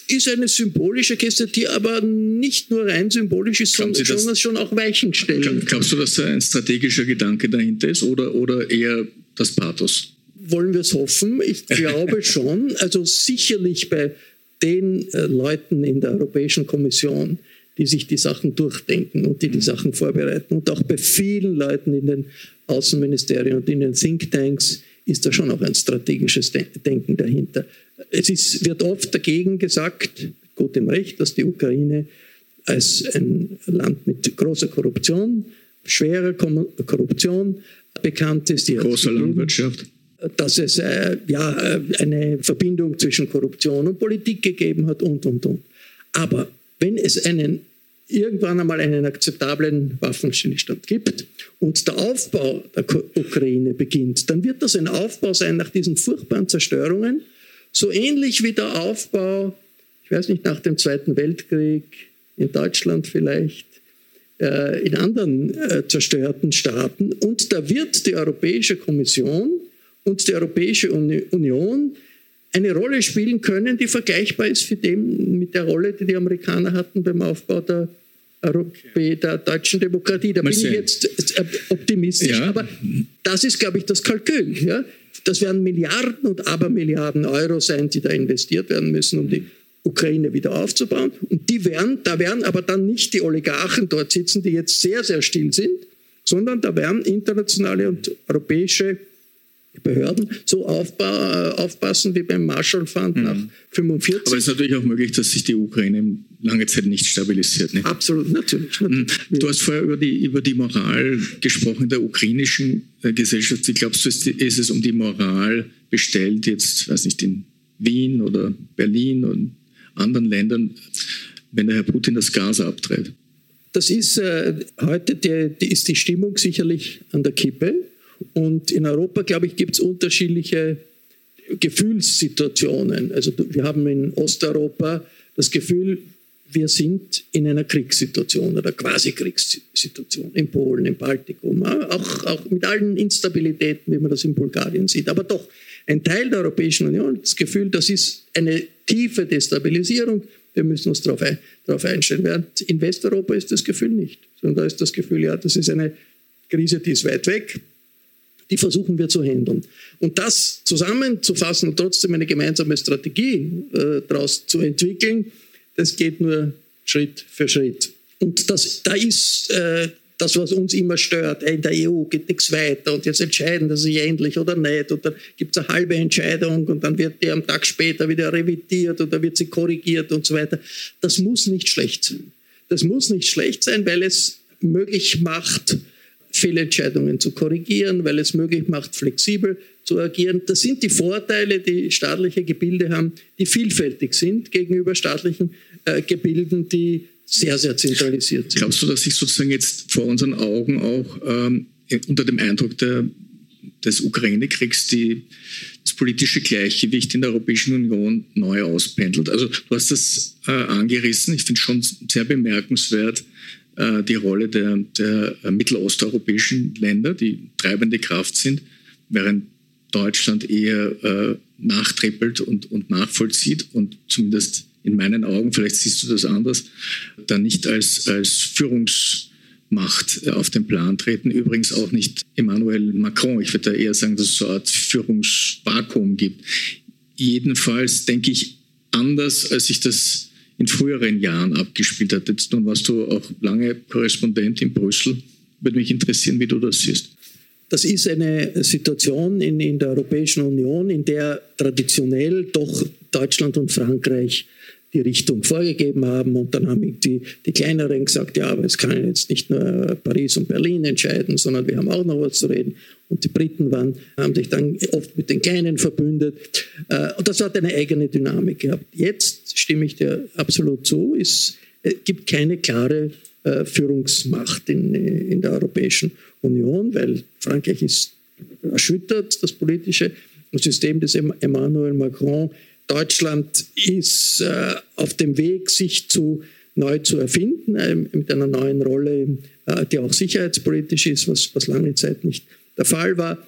Ist eine symbolische Geste, die aber nicht nur rein symbolisch ist, sondern schon, schon auch Weichen stellen. Glaubst du, dass da ein strategischer Gedanke dahinter ist oder, oder eher das Pathos? Wollen wir es hoffen. Ich glaube schon. Also sicherlich bei den äh, Leuten in der Europäischen Kommission, die sich die Sachen durchdenken und die die Sachen vorbereiten. Und auch bei vielen Leuten in den Außenministerien und in den Thinktanks ist da schon auch ein strategisches Denken dahinter. Es ist, wird oft dagegen gesagt, gut im Recht, dass die Ukraine als ein Land mit großer Korruption, schwerer Korruption bekannt ist. Großer Landwirtschaft dass es äh, ja, äh, eine Verbindung zwischen Korruption und Politik gegeben hat und, und, und. Aber wenn es einen, irgendwann einmal einen akzeptablen Waffenstillstand gibt und der Aufbau der Ukraine beginnt, dann wird das ein Aufbau sein nach diesen furchtbaren Zerstörungen, so ähnlich wie der Aufbau, ich weiß nicht, nach dem Zweiten Weltkrieg in Deutschland vielleicht, äh, in anderen äh, zerstörten Staaten. Und da wird die Europäische Kommission und die Europäische Union eine Rolle spielen können, die vergleichbar ist mit, dem, mit der Rolle, die die Amerikaner hatten beim Aufbau der, Europä der deutschen Demokratie. Da Mal bin sehen. ich jetzt äh, optimistisch, ja. aber das ist, glaube ich, das Kalkül. Ja? Das werden Milliarden und Abermilliarden Euro sein, die da investiert werden müssen, um die Ukraine wieder aufzubauen. Und die werden, da werden aber dann nicht die Oligarchen dort sitzen, die jetzt sehr, sehr still sind, sondern da werden internationale und europäische Behörden so aufba aufpassen wie beim Marshall Fund mhm. nach 45. Aber es ist natürlich auch möglich, dass sich die Ukraine lange Zeit nicht stabilisiert. Nicht? Absolut, natürlich. Mhm. natürlich. Du hast vorher über die, über die Moral gesprochen der ukrainischen äh, Gesellschaft. Wie glaubst du, ist, ist es um die Moral bestellt, jetzt, weiß nicht, in Wien oder Berlin und anderen Ländern, wenn der Herr Putin das Gas abtreibt? Das ist äh, heute die, die, ist die Stimmung sicherlich an der Kippe. Und in Europa, glaube ich, gibt es unterschiedliche Gefühlssituationen. Also wir haben in Osteuropa das Gefühl, wir sind in einer Kriegssituation oder quasi Kriegssituation in Polen, im Baltikum, auch, auch mit allen Instabilitäten, wie man das in Bulgarien sieht. Aber doch, ein Teil der Europäischen Union das Gefühl, das ist eine tiefe Destabilisierung. Wir müssen uns darauf, ein, darauf einstellen. Während in Westeuropa ist das Gefühl nicht, sondern da ist das Gefühl, ja, das ist eine Krise, die ist weit weg die versuchen wir zu handeln. Und das zusammenzufassen und trotzdem eine gemeinsame Strategie äh, daraus zu entwickeln, das geht nur Schritt für Schritt. Und das, da ist äh, das, was uns immer stört. In der EU geht nichts weiter und jetzt entscheiden sie sich endlich oder nicht. Und dann gibt es eine halbe Entscheidung und dann wird die am Tag später wieder revidiert oder wird sie korrigiert und so weiter. Das muss nicht schlecht sein. Das muss nicht schlecht sein, weil es möglich macht, Fehlentscheidungen zu korrigieren, weil es möglich macht, flexibel zu agieren. Das sind die Vorteile, die staatliche Gebilde haben, die vielfältig sind gegenüber staatlichen äh, Gebilden, die sehr, sehr zentralisiert sind. Glaubst du, dass sich sozusagen jetzt vor unseren Augen auch ähm, unter dem Eindruck der, des Ukraine-Kriegs die, das politische Gleichgewicht in der Europäischen Union neu auspendelt? Also du hast das äh, angerissen. Ich finde es schon sehr bemerkenswert, äh, die Rolle der, der mittelosteuropäischen Länder, die treibende Kraft sind, während Deutschland eher äh, nachtrippelt und, und nachvollzieht und zumindest in meinen Augen, vielleicht siehst du das anders, da nicht als, als Führungsmacht auf den Plan treten. Übrigens auch nicht Emmanuel Macron. Ich würde da eher sagen, dass es so eine Art Führungsvakuum gibt. Jedenfalls denke ich anders, als ich das in früheren Jahren abgespielt hat. Jetzt nun warst du auch lange Korrespondent in Brüssel. Würde mich interessieren, wie du das siehst. Das ist eine Situation in, in der Europäischen Union, in der traditionell doch Deutschland und Frankreich die Richtung vorgegeben haben. Und dann haben die, die Kleineren gesagt, ja, aber es kann jetzt nicht nur Paris und Berlin entscheiden, sondern wir haben auch noch was zu reden. Und die Briten waren, haben sich dann oft mit den Kleinen verbündet. Äh, und das hat eine eigene Dynamik gehabt. Jetzt stimme ich dir absolut zu, es gibt keine klare äh, Führungsmacht in, in der Europäischen Union, weil Frankreich ist erschüttert, das politische System des Emmanuel Macron Deutschland ist äh, auf dem Weg, sich zu, neu zu erfinden, äh, mit einer neuen Rolle, äh, die auch sicherheitspolitisch ist, was, was lange Zeit nicht der Fall war.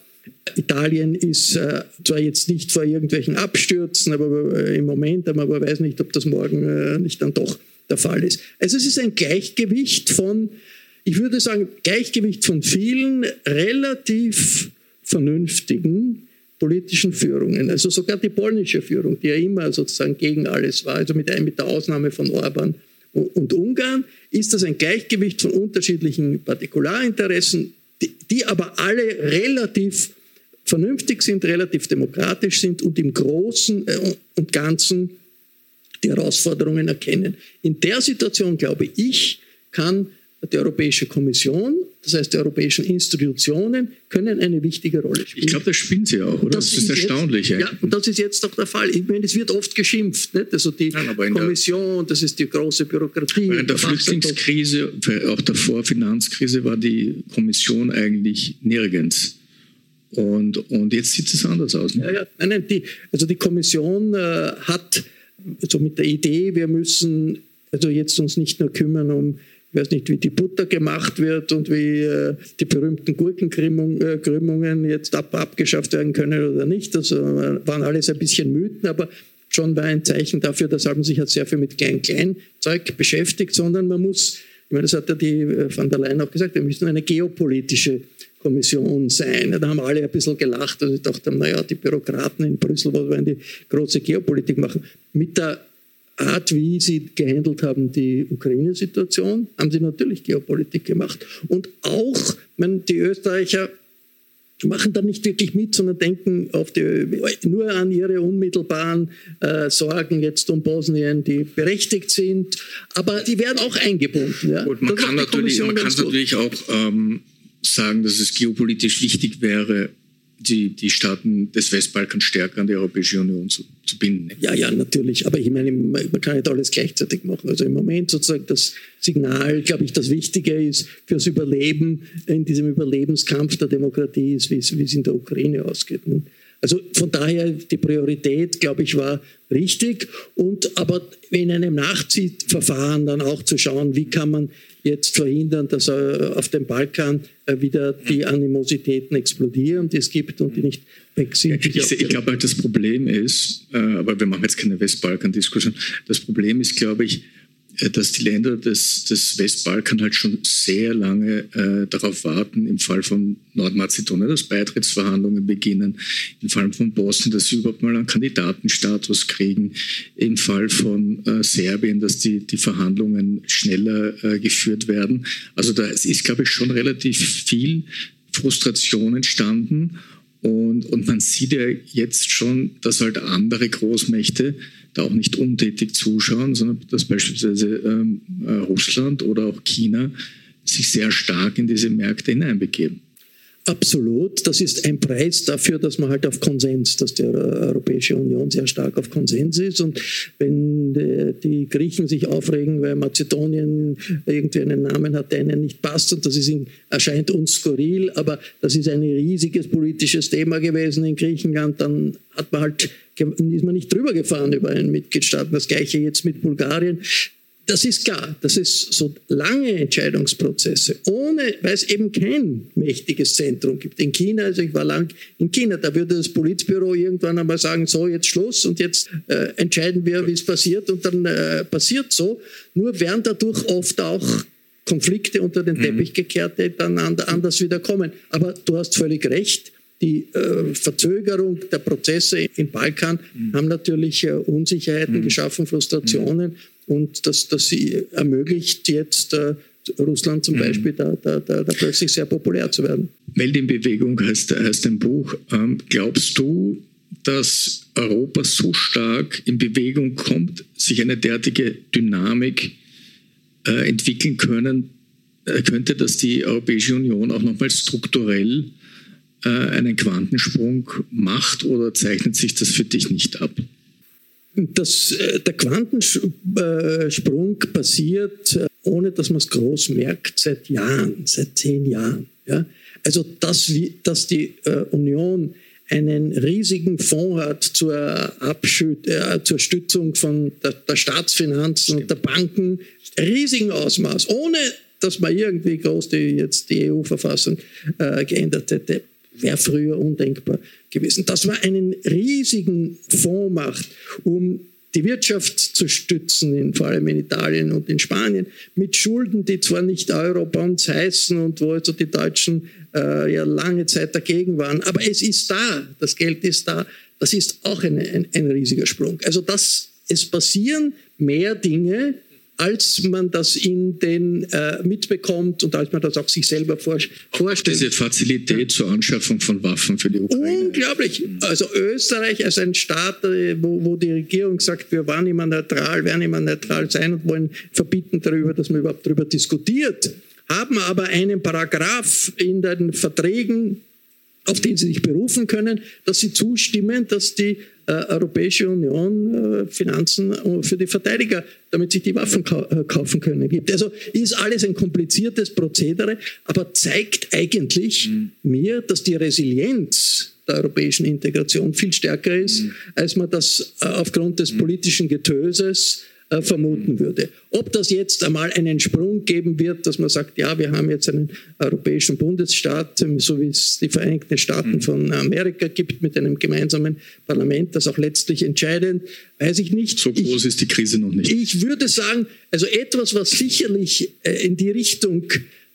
Italien ist äh, zwar jetzt nicht vor irgendwelchen Abstürzen, aber äh, im Moment, aber man weiß nicht, ob das morgen äh, nicht dann doch der Fall ist. Also es ist ein Gleichgewicht von, ich würde sagen, Gleichgewicht von vielen relativ vernünftigen politischen Führungen, also sogar die polnische Führung, die ja immer sozusagen gegen alles war, also mit, der Ausnahme von Orban und Ungarn, ist das ein Gleichgewicht von unterschiedlichen Partikularinteressen, die, die aber alle relativ vernünftig sind, relativ demokratisch sind und im Großen äh, und Ganzen die Herausforderungen erkennen. In der Situation, glaube ich, kann die Europäische Kommission, das heißt die europäischen Institutionen, können eine wichtige Rolle spielen. Ich glaube, das spielen sie auch, oder? Das, das ist, erstaunlich. Jetzt, ja, und das ist jetzt auch der Fall. Ich meine, es wird oft geschimpft. Nicht? Also die Nein, Kommission, das ist die große Bürokratie. Während der Flüchtlingskrise, auch davor Finanzkrise, war die Kommission eigentlich nirgends. Und, und jetzt sieht es anders aus. Ne? Ja, ja. Nein, nein, die, also die Kommission äh, hat so mit der Idee, wir müssen also jetzt uns nicht nur kümmern um ich weiß nicht, wie die Butter gemacht wird und wie äh, die berühmten Gurkenkrümmungen jetzt ab, abgeschafft werden können oder nicht. Das äh, waren alles ein bisschen Mythen, aber schon war ein Zeichen dafür, dass man sich halt sehr viel mit Klein-Klein-Zeug beschäftigt, sondern man muss, ich meine, das hat ja die äh, von der Leyen auch gesagt, wir müssen eine geopolitische Kommission sein. Da haben alle ein bisschen gelacht und ich dachte, naja, die Bürokraten in Brüssel wollen die große Geopolitik machen. Mit der Art, wie sie gehandelt haben, die Ukraine-Situation, haben sie natürlich Geopolitik gemacht. Und auch, wenn die Österreicher machen da nicht wirklich mit, sondern denken die, nur an ihre unmittelbaren äh, Sorgen jetzt um Bosnien, die berechtigt sind, aber die werden auch eingebunden. Ja? Gut, man das kann, natürlich, man kann natürlich auch ähm, sagen, dass es geopolitisch wichtig wäre, die, die Staaten des Westbalkans stärker an die Europäische Union zu, zu binden. Ja, ja, natürlich. Aber ich meine, man kann nicht alles gleichzeitig machen. Also im Moment sozusagen das Signal, glaube ich, das Wichtige ist fürs Überleben in diesem Überlebenskampf der Demokratie ist, wie es, in der Ukraine ausgeht. Also von daher die Priorität, glaube ich, war richtig. Und aber in einem Nachziehverfahren dann auch zu schauen, wie kann man jetzt verhindern, dass auf dem Balkan äh, wieder die Animositäten explodieren, die es gibt und die nicht weg sind. ich, ich, ich glaube halt, das Problem ist, äh, aber wir machen jetzt keine Westbalkan-Diskussion, das Problem ist, glaube ich, äh, dass die Länder des, des Westbalkan halt schon sehr lange äh, darauf warten, im Fall von Nordmazedonien, dass Beitrittsverhandlungen beginnen, im Fall von Bosnien, dass sie überhaupt mal einen Kandidatenstatus kriegen, im Fall von äh, Serbien, dass die, die Verhandlungen schneller äh, geführt werden. Also da ist, glaube ich, schon relativ viel Frustration entstanden. Und, und man sieht ja jetzt schon, dass halt andere Großmächte da auch nicht untätig zuschauen, sondern dass beispielsweise ähm, äh, Russland oder auch China sich sehr stark in diese Märkte hineinbegeben. Absolut. Das ist ein Preis dafür, dass man halt auf Konsens, dass die Europäische Union sehr stark auf Konsens ist. Und wenn die Griechen sich aufregen, weil Mazedonien irgendwie einen Namen hat, der ihnen nicht passt, und das ist, erscheint uns skurril, aber das ist ein riesiges politisches Thema gewesen in Griechenland, dann hat man halt, ist man nicht drüber gefahren über einen Mitgliedstaat. Das gleiche jetzt mit Bulgarien. Das ist klar, dass es so lange Entscheidungsprozesse, ohne, weil es eben kein mächtiges Zentrum gibt. In China, also ich war lang in China, da würde das Politbüro irgendwann einmal sagen, so jetzt Schluss und jetzt äh, entscheiden wir, wie es passiert und dann äh, passiert so. Nur werden dadurch oft auch Konflikte unter den mhm. Teppich gekehrt, die dann anders wieder kommen. Aber du hast völlig recht die äh, Verzögerung der Prozesse im Balkan mhm. haben natürlich äh, Unsicherheiten mhm. geschaffen, Frustrationen. Und das, das ermöglicht jetzt äh, Russland zum mhm. Beispiel da, da, da, da, plötzlich sehr populär zu werden. Welt in Bewegung heißt, heißt ein Buch. Ähm, glaubst du, dass Europa so stark in Bewegung kommt, sich eine derartige Dynamik äh, entwickeln können, äh, könnte, dass die Europäische Union auch nochmal strukturell äh, einen Quantensprung macht oder zeichnet sich das für dich nicht ab? Das, äh, der Quantensprung passiert, äh, ohne dass man es groß merkt, seit Jahren, seit zehn Jahren. Ja? Also, dass, dass die äh, Union einen riesigen Fonds hat zur, Abschüt äh, zur Stützung von der, der Staatsfinanzen und der Banken, riesigen Ausmaß, ohne dass man irgendwie groß die, jetzt die EU-Verfassung äh, geändert hätte, wäre früher undenkbar gewesen. Dass man einen riesigen Fonds macht, um die Wirtschaft zu stützen, in, vor allem in Italien und in Spanien, mit Schulden, die zwar nicht Eurobonds heißen und wo also die Deutschen äh, ja lange Zeit dagegen waren, aber es ist da, das Geld ist da. Das ist auch eine, ein, ein riesiger Sprung. Also das, es passieren mehr Dinge, als man das in den äh, mitbekommt und als man das auch sich selber vor, vorstellt. Diese Fazilität zur Anschaffung von Waffen für die Ukraine. Unglaublich. Also Österreich als ein Staat, äh, wo, wo die Regierung sagt, wir waren immer neutral, werden immer neutral sein und wollen verbieten darüber, dass man überhaupt darüber diskutiert, haben aber einen Paragraph in den Verträgen, auf den sie sich berufen können, dass sie zustimmen, dass die Europäische Union äh, Finanzen äh, für die Verteidiger, damit sich die Waffen kaufen können, gibt. Also ist alles ein kompliziertes Prozedere, aber zeigt eigentlich mhm. mir, dass die Resilienz der europäischen Integration viel stärker ist, mhm. als man das aufgrund des mhm. politischen Getöses äh, vermuten würde. Ob das jetzt einmal einen Sprung geben wird, dass man sagt, ja, wir haben jetzt einen europäischen Bundesstaat, ähm, so wie es die Vereinigten Staaten mhm. von Amerika gibt, mit einem gemeinsamen Parlament, das auch letztlich entscheidet, weiß ich nicht. So groß ich, ist die Krise noch nicht. Ich würde sagen, also etwas, was sicherlich äh, in die Richtung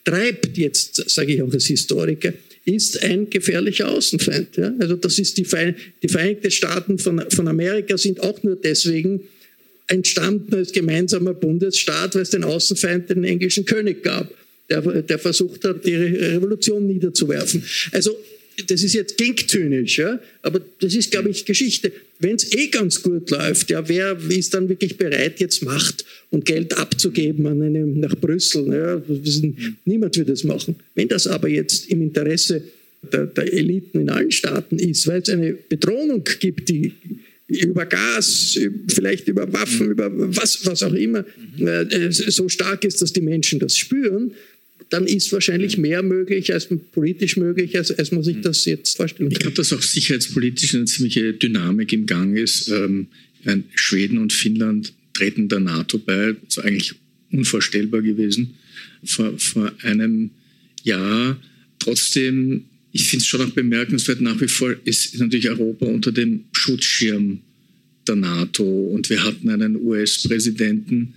treibt, jetzt sage ich auch als Historiker, ist ein gefährlicher Außenfeind. Ja? Also das ist die, die Vereinigten Staaten von, von Amerika sind auch nur deswegen entstanden als gemeinsamer Bundesstaat, weil es den Außenfeind, den englischen König gab, der, der versucht hat, die Revolution niederzuwerfen. Also das ist jetzt klingt zynisch, ja, aber das ist, glaube ich, Geschichte. Wenn es eh ganz gut läuft, ja, wer ist dann wirklich bereit, jetzt Macht und Geld abzugeben an einem, nach Brüssel? Ja, niemand wird das machen. Wenn das aber jetzt im Interesse der, der Eliten in allen Staaten ist, weil es eine Bedrohung gibt, die über Gas, vielleicht über Waffen, über was, was auch immer, äh, so stark ist, dass die Menschen das spüren, dann ist wahrscheinlich mehr möglich, als politisch möglich, als, als man sich das jetzt vorstellen kann. Ich glaube, dass auch sicherheitspolitisch eine ziemliche Dynamik im Gang ist. Ähm, Schweden und Finnland treten der NATO bei, das ist eigentlich unvorstellbar gewesen vor, vor einem Jahr. Trotzdem ich finde es schon auch bemerkenswert, nach wie vor ist natürlich Europa unter dem Schutzschirm der NATO. Und wir hatten einen US-Präsidenten,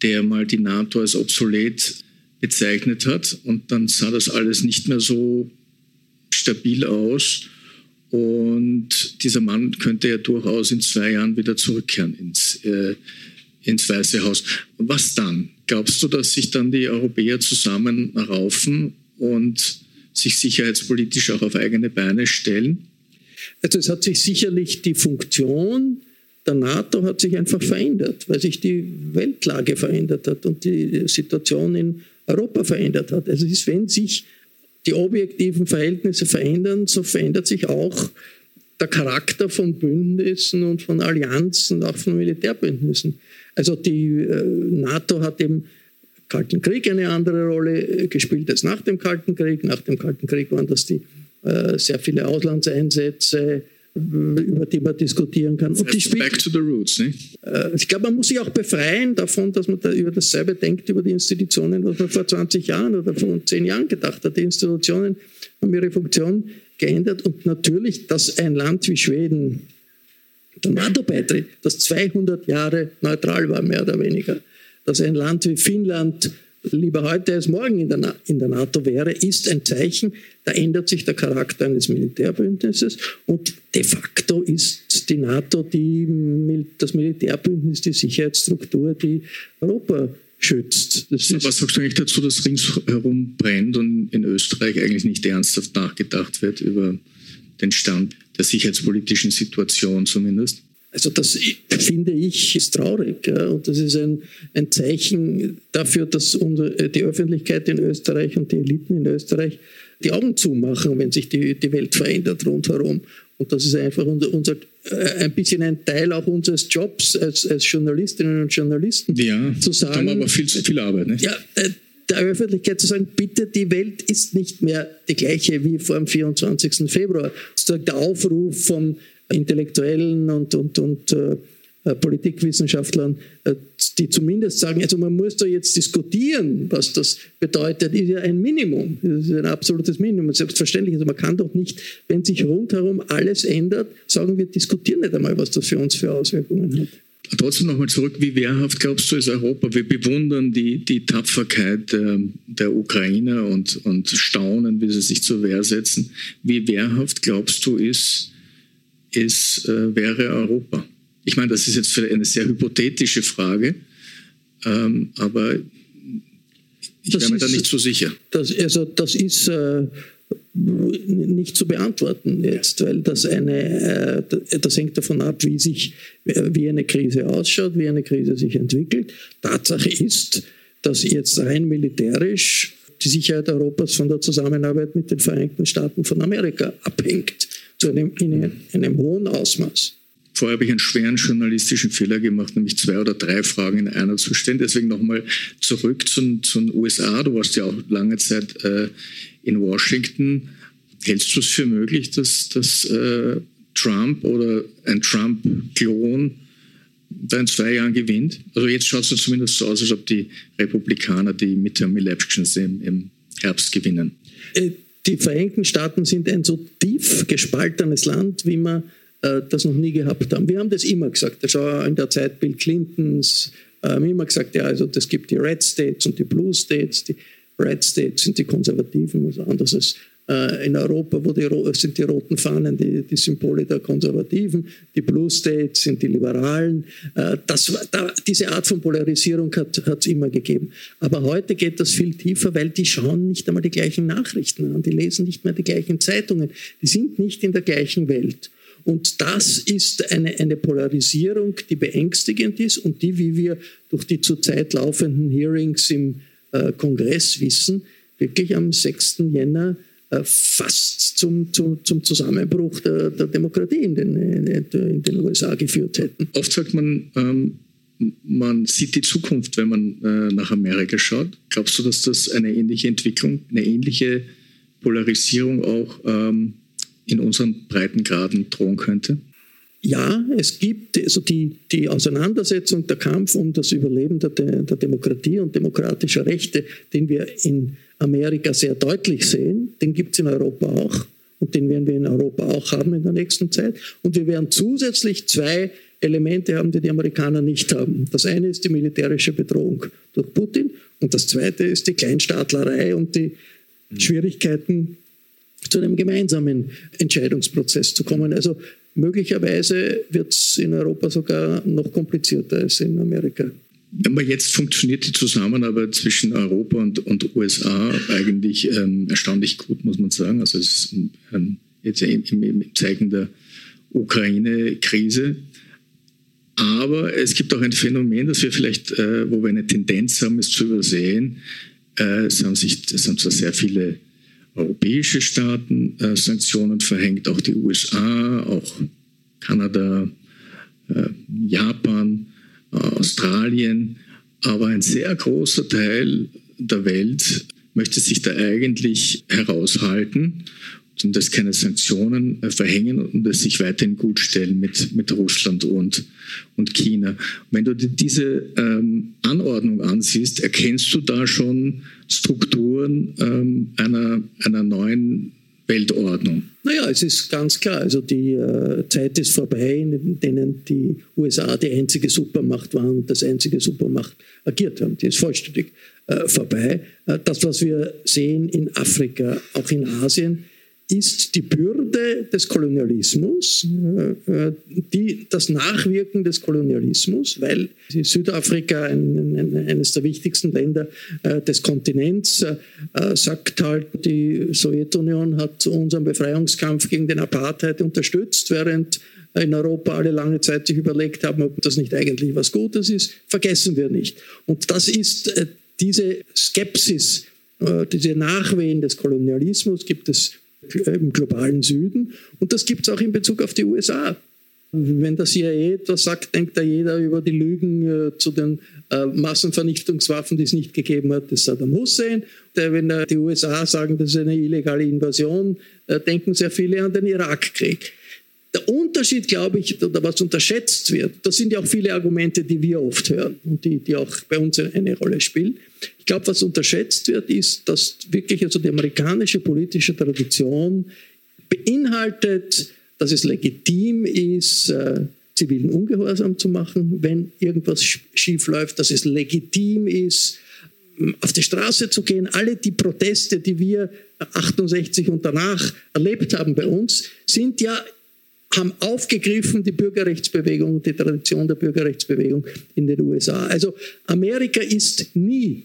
der mal die NATO als obsolet bezeichnet hat. Und dann sah das alles nicht mehr so stabil aus. Und dieser Mann könnte ja durchaus in zwei Jahren wieder zurückkehren ins, äh, ins Weiße Haus. Was dann? Glaubst du, dass sich dann die Europäer zusammenraufen und sich sicherheitspolitisch auch auf eigene Beine stellen? Also es hat sich sicherlich die Funktion der NATO hat sich einfach verändert, weil sich die Weltlage verändert hat und die Situation in Europa verändert hat. Also es ist, wenn sich die objektiven Verhältnisse verändern, so verändert sich auch der Charakter von Bündnissen und von Allianzen, auch von Militärbündnissen. Also die äh, NATO hat eben Kalten Krieg eine andere Rolle äh, gespielt als nach dem Kalten Krieg. Nach dem Kalten Krieg waren das die äh, sehr viele Auslandseinsätze, über die man diskutieren kann. Das heißt back to the roots, ne? Äh, ich glaube, man muss sich auch befreien davon, dass man da über dasselbe denkt, über die Institutionen, was man vor 20 Jahren oder vor 10 Jahren gedacht hat. Die Institutionen haben ihre Funktion geändert und natürlich, dass ein Land wie Schweden der NATO beitritt, das 200 Jahre neutral war, mehr oder weniger dass ein Land wie Finnland lieber heute als morgen in der, in der NATO wäre, ist ein Zeichen, da ändert sich der Charakter eines Militärbündnisses und de facto ist die NATO die, das Militärbündnis die Sicherheitsstruktur, die Europa schützt. Was sagst du eigentlich dazu, dass ringsherum brennt und in Österreich eigentlich nicht ernsthaft nachgedacht wird über den Stand der sicherheitspolitischen Situation zumindest? Also das finde ich ist traurig ja, und das ist ein, ein Zeichen dafür, dass unsere, die Öffentlichkeit in Österreich und die Eliten in Österreich die Augen zumachen, wenn sich die, die Welt verändert rundherum. Und das ist einfach unser, unser, äh, ein bisschen ein Teil auch unseres Jobs als, als Journalistinnen und Journalisten ja, zu sagen. Haben aber viel zu viel Arbeit. Nicht? Ja, äh, der Öffentlichkeit zu sagen, bitte, die Welt ist nicht mehr die gleiche wie vor dem 24. Februar. Der Aufruf von Intellektuellen und, und, und äh, äh, Politikwissenschaftlern, äh, die zumindest sagen, also man muss da jetzt diskutieren, was das bedeutet, ist ja ein Minimum. Ist ein absolutes Minimum. Selbstverständlich, also man kann doch nicht, wenn sich rundherum alles ändert, sagen wir diskutieren nicht einmal, was das für uns für Auswirkungen hat. Trotzdem nochmal zurück, wie wehrhaft glaubst du ist Europa? Wir bewundern die, die Tapferkeit der, der Ukrainer und, und staunen, wie sie sich zur Wehr setzen. Wie wehrhaft glaubst du ist, ist äh, wäre Europa? Ich meine, das ist jetzt eine sehr hypothetische Frage, ähm, aber ich das bin mir da nicht so sicher. Das, also das ist äh, nicht zu beantworten jetzt, weil das eine, äh, das hängt davon ab, wie sich, wie eine Krise ausschaut, wie eine Krise sich entwickelt. Tatsache ist, dass jetzt rein militärisch die Sicherheit Europas von der Zusammenarbeit mit den Vereinigten Staaten von Amerika abhängt, zu einem, in einem, in einem hohen Ausmaß. Vorher habe ich einen schweren journalistischen Fehler gemacht, nämlich zwei oder drei Fragen in einer zu stellen. Deswegen nochmal zurück zu, den USA. Du warst ja auch lange Zeit äh, in Washington. Hältst du es für möglich, dass, dass äh, Trump oder ein Trump-Klon da in zwei Jahren gewinnt? Also jetzt schaut es zumindest so aus, als ob die Republikaner die Midterm-Elections im, im Herbst gewinnen. Äh, die Vereinigten Staaten sind ein so tief gespaltenes Land, wie man äh, das noch nie gehabt haben. Wir haben das immer gesagt. Das war in der Zeit Bill Clintons. Äh, haben immer gesagt, ja, also das gibt die Red States und die Blue States. Die Red States sind die Konservativen, was anderes als in Europa, die, sind die roten Fahnen die, die Symbole der Konservativen, die Blue States sind die Liberalen. Äh, das, da, diese Art von Polarisierung hat es immer gegeben. Aber heute geht das viel tiefer, weil die schauen nicht einmal die gleichen Nachrichten an, die lesen nicht mehr die gleichen Zeitungen, die sind nicht in der gleichen Welt. Und das ist eine, eine Polarisierung, die beängstigend ist und die, wie wir durch die zurzeit laufenden Hearings im äh, Kongress wissen, wirklich am 6. Jänner äh, fast zum, zum, zum Zusammenbruch der, der Demokratie in den, in den, USA geführt hätten. Oft sagt man, ähm, man sieht die Zukunft, wenn man äh, nach Amerika schaut. Glaubst du, dass das eine ähnliche Entwicklung, eine ähnliche Polarisierung auch ähm, in unseren Breitengraden drohen könnte? Ja, es gibt also die, die Auseinandersetzung, der Kampf um das Überleben der, der Demokratie und demokratischer Rechte, den wir in Amerika sehr deutlich sehen, den gibt es in Europa auch und den werden wir in Europa auch haben in der nächsten Zeit. Und wir werden zusätzlich zwei Elemente haben, die die Amerikaner nicht haben. Das eine ist die militärische Bedrohung durch Putin und das zweite ist die Kleinstaatlerei und die Schwierigkeiten zu einem gemeinsamen Entscheidungsprozess zu kommen. Also möglicherweise wird es in Europa sogar noch komplizierter als in Amerika. Aber jetzt funktioniert die Zusammenarbeit zwischen Europa und, und USA eigentlich ähm, erstaunlich gut, muss man sagen. Also es ist ähm, jetzt im, im Zeichen der Ukraine-Krise. Aber es gibt auch ein Phänomen, das wir vielleicht, äh, wo wir eine Tendenz haben, es zu übersehen. Äh, es, haben sich, es haben zwar sehr viele europäische Staaten äh, Sanktionen verhängt, auch die USA, auch Kanada, äh, Japan, Australien. Aber ein sehr großer Teil der Welt möchte sich da eigentlich heraushalten und das keine Sanktionen äh, verhängen und es sich weiterhin gut stellen mit, mit Russland und, und China. Wenn du diese ähm, Anordnung ansiehst, erkennst du da schon Strukturen ähm, einer, einer neuen Weltordnung? Naja, es ist ganz klar. Also die äh, Zeit ist vorbei, in denen die USA die einzige Supermacht waren und das einzige Supermacht agiert haben. Die ist vollständig äh, vorbei. Äh, das, was wir sehen in Afrika, auch in Asien, ist die Bürde des Kolonialismus, äh, äh, die, das Nachwirken des Kolonialismus, weil Südafrika, ein, ein, eines der wichtigsten Länder äh, des Kontinents, sagt halt, die Sowjetunion hat unseren Befreiungskampf gegen den Apartheid unterstützt, während in Europa alle lange Zeit sich überlegt haben, ob das nicht eigentlich was Gutes ist, vergessen wir nicht. Und das ist diese Skepsis, diese Nachwehen des Kolonialismus gibt es im globalen Süden. Und das gibt es auch in Bezug auf die USA. Wenn der CIA etwas sagt, denkt da jeder über die Lügen äh, zu den äh, Massenvernichtungswaffen, die es nicht gegeben hat, des Saddam Hussein. Der, wenn äh, die USA sagen, das ist eine illegale Invasion, äh, denken sehr viele an den Irakkrieg. Der Unterschied, glaube ich, oder was unterschätzt wird, das sind ja auch viele Argumente, die wir oft hören und die, die auch bei uns eine Rolle spielen. Ich glaube, was unterschätzt wird, ist, dass wirklich also die amerikanische politische Tradition beinhaltet, dass es legitim ist, äh, zivilen Ungehorsam zu machen, wenn irgendwas schief läuft, dass es legitim ist, auf die Straße zu gehen. Alle die Proteste, die wir 68 und danach erlebt haben bei uns, sind ja haben aufgegriffen die Bürgerrechtsbewegung, die Tradition der Bürgerrechtsbewegung in den USA. Also Amerika ist nie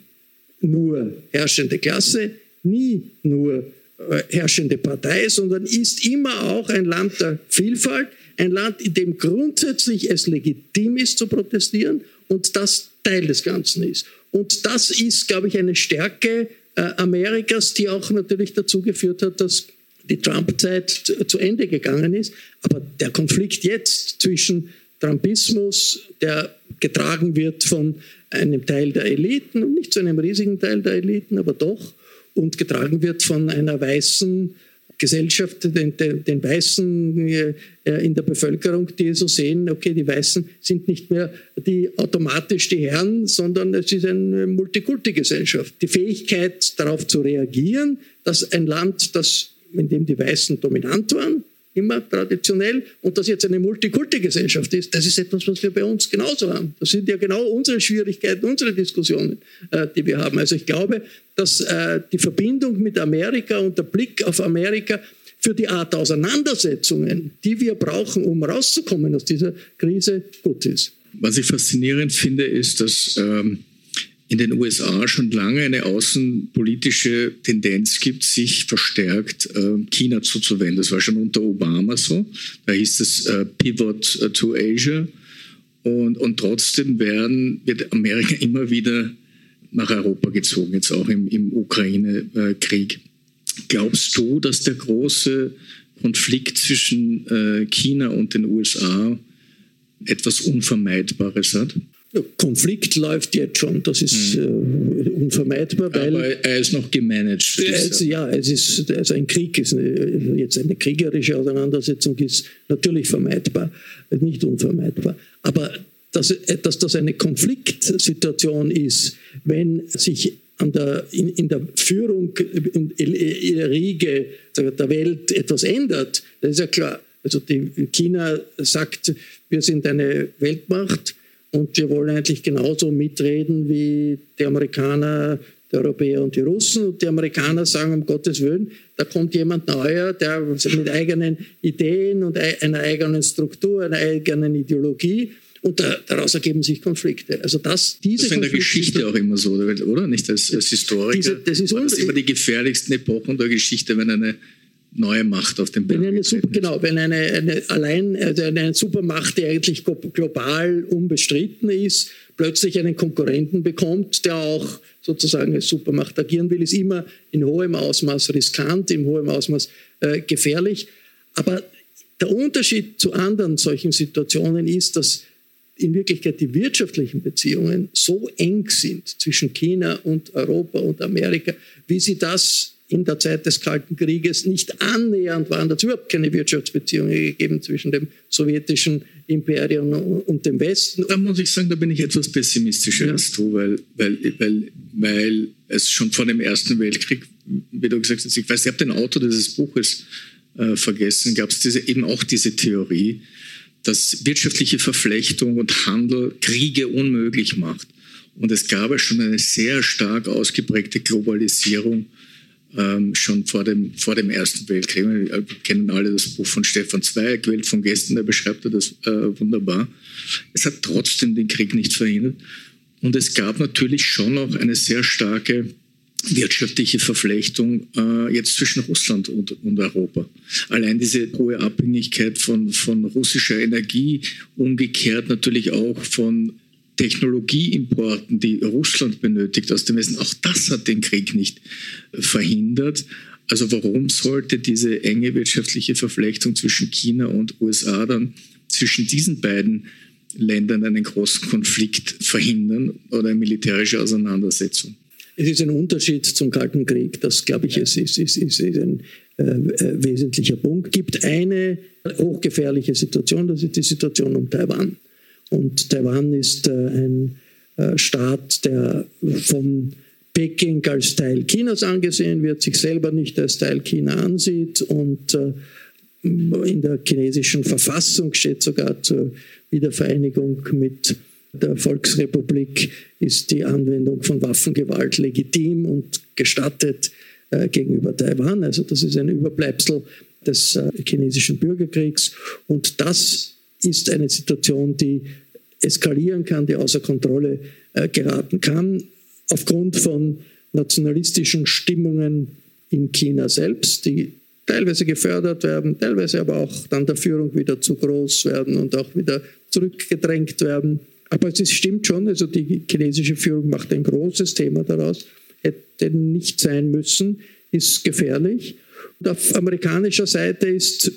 nur herrschende Klasse, nie nur äh, herrschende Partei, sondern ist immer auch ein Land der Vielfalt, ein Land, in dem grundsätzlich es legitim ist zu protestieren und das Teil des Ganzen ist. Und das ist, glaube ich, eine Stärke äh, Amerikas, die auch natürlich dazu geführt hat, dass die Trump-Zeit zu Ende gegangen ist. Aber der Konflikt jetzt zwischen Trumpismus, der getragen wird von einem Teil der Eliten, nicht zu einem riesigen Teil der Eliten, aber doch, und getragen wird von einer weißen Gesellschaft, den, den, Weißen äh, in der Bevölkerung, die so sehen, okay, die Weißen sind nicht mehr die automatisch die Herren, sondern es ist eine Multikulti-Gesellschaft. Die Fähigkeit darauf zu reagieren, dass ein Land, das in dem die Weißen dominant waren, immer traditionell, und das jetzt eine Multikulti-Gesellschaft ist, das ist etwas, was wir bei uns genauso haben. Das sind ja genau unsere Schwierigkeiten, unsere Diskussionen, äh, die wir haben. Also ich glaube, dass äh, die Verbindung mit Amerika und der Blick auf Amerika für die Art Auseinandersetzungen, die wir brauchen, um rauszukommen aus dieser Krise, gut ist. Was ich faszinierend finde, ist, dass ähm in den USA schon lange eine außenpolitische Tendenz gibt, sich verstärkt äh, China zuzuwenden. Das war schon unter Obama so. Da hieß es äh, Pivot äh, to Asia. Und, und trotzdem werden, wird Amerika immer wieder nach Europa gezogen, jetzt auch im, im Ukraine-Krieg. Glaubst du, dass der große Konflikt zwischen äh, China und den USA etwas Unvermeidbares hat? Konflikt läuft jetzt schon, das ist mhm. äh, unvermeidbar. Weil Aber er ist noch gemanagt. Es, ja, es ist also ein Krieg, ist eine, jetzt eine kriegerische Auseinandersetzung ist natürlich vermeidbar, nicht unvermeidbar. Aber dass, dass das eine Konfliktsituation ist, wenn sich an der, in, in der Führung in, in der Riege der Welt etwas ändert, das ist ja klar. Also die, China sagt, wir sind eine Weltmacht, und wir wollen eigentlich genauso mitreden wie die Amerikaner, die Europäer und die Russen. Und die Amerikaner sagen, um Gottes Willen, da kommt jemand neuer, der mit eigenen Ideen und einer eigenen Struktur, einer eigenen Ideologie und daraus ergeben sich Konflikte. Also das, diese das ist in der Geschichte auch immer so, oder? Nicht als, als Historiker. Diese, das ist das immer die gefährlichsten Epochen der Geschichte, wenn eine neue Macht auf dem Plan. genau, wenn eine, eine allein also eine Supermacht, die eigentlich global unbestritten ist, plötzlich einen Konkurrenten bekommt, der auch sozusagen als Supermacht agieren will, ist immer in hohem Ausmaß riskant, in hohem Ausmaß äh, gefährlich. Aber der Unterschied zu anderen solchen Situationen ist, dass in Wirklichkeit die wirtschaftlichen Beziehungen so eng sind zwischen China und Europa und Amerika, wie sie das in der Zeit des Kalten Krieges nicht annähernd waren. Es überhaupt keine Wirtschaftsbeziehungen gegeben zwischen dem sowjetischen Imperium und dem Westen. Da muss ich sagen, da bin ich etwas pessimistischer ja. als du, weil, weil, weil, weil es schon vor dem Ersten Weltkrieg, wie du gesagt hast, ich weiß, ich habe den Autor dieses Buches äh, vergessen, gab es diese, eben auch diese Theorie, dass wirtschaftliche Verflechtung und Handel Kriege unmöglich macht. Und es gab ja schon eine sehr stark ausgeprägte Globalisierung ähm, schon vor dem, vor dem Ersten Weltkrieg. Wir kennen alle das Buch von Stefan Zweig, Welt von gestern, der beschreibt das äh, wunderbar. Es hat trotzdem den Krieg nicht verhindert. Und es gab natürlich schon noch eine sehr starke wirtschaftliche Verflechtung äh, jetzt zwischen Russland und, und, Europa. Allein diese hohe Abhängigkeit von, von russischer Energie, umgekehrt natürlich auch von Technologieimporten, die Russland benötigt aus dem Westen, auch das hat den Krieg nicht verhindert. Also warum sollte diese enge wirtschaftliche Verflechtung zwischen China und USA dann zwischen diesen beiden Ländern einen großen Konflikt verhindern oder eine militärische Auseinandersetzung? Es ist ein Unterschied zum Kalten Krieg. Das, glaube ich, ist, ist, ist, ist ein äh, äh, wesentlicher Punkt. Es gibt eine hochgefährliche Situation, das ist die Situation um Taiwan. Und Taiwan ist äh, ein äh, Staat, der von Peking als Teil Chinas angesehen wird, sich selber nicht als Teil China ansieht und äh, in der chinesischen Verfassung steht sogar zur Wiedervereinigung mit der Volksrepublik ist die Anwendung von Waffengewalt legitim und gestattet äh, gegenüber Taiwan. Also das ist ein Überbleibsel des äh, chinesischen Bürgerkriegs und das ist eine Situation, die eskalieren kann, die außer Kontrolle äh, geraten kann, aufgrund von nationalistischen Stimmungen in China selbst, die teilweise gefördert werden, teilweise aber auch dann der Führung wieder zu groß werden und auch wieder zurückgedrängt werden. Aber es stimmt schon, also die chinesische Führung macht ein großes Thema daraus, hätte nicht sein müssen, ist gefährlich. Und auf amerikanischer Seite ist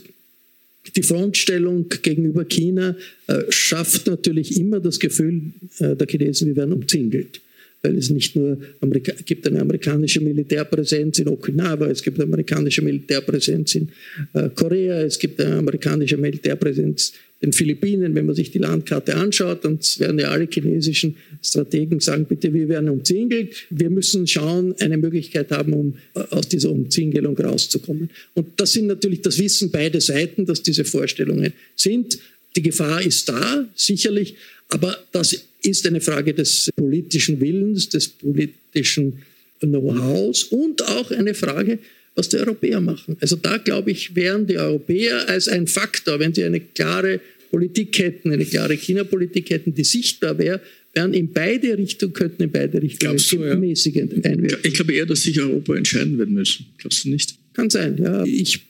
die Frontstellung gegenüber China äh, schafft natürlich immer das Gefühl äh, der Chinesen, wir werden umzingelt. Weil es nicht nur Amerika gibt eine amerikanische Militärpräsenz in Okinawa, es gibt eine amerikanische Militärpräsenz in äh, Korea, es gibt eine amerikanische Militärpräsenz den Philippinen, wenn man sich die Landkarte anschaut, dann werden ja alle chinesischen Strategen sagen, bitte, wir werden umzingelt. Wir müssen schauen, eine Möglichkeit haben, um äh, aus dieser Umzingelung rauszukommen. Und das sind natürlich, das wissen beide Seiten, dass diese Vorstellungen sind. Die Gefahr ist da, sicherlich, aber das ist eine Frage des politischen Willens, des politischen Know-hows und auch eine Frage was die Europäer machen. Also da, glaube ich, wären die Europäer als ein Faktor, wenn sie eine klare Politik hätten, eine klare China-Politik hätten, die sichtbar wäre, wären in beide Richtungen, könnten in beide Richtungen Glaubst du, ja? einwirken. Ich glaube eher, dass sich Europa entscheiden wird müssen. Glaubst du nicht? Kann sein, ja. Ich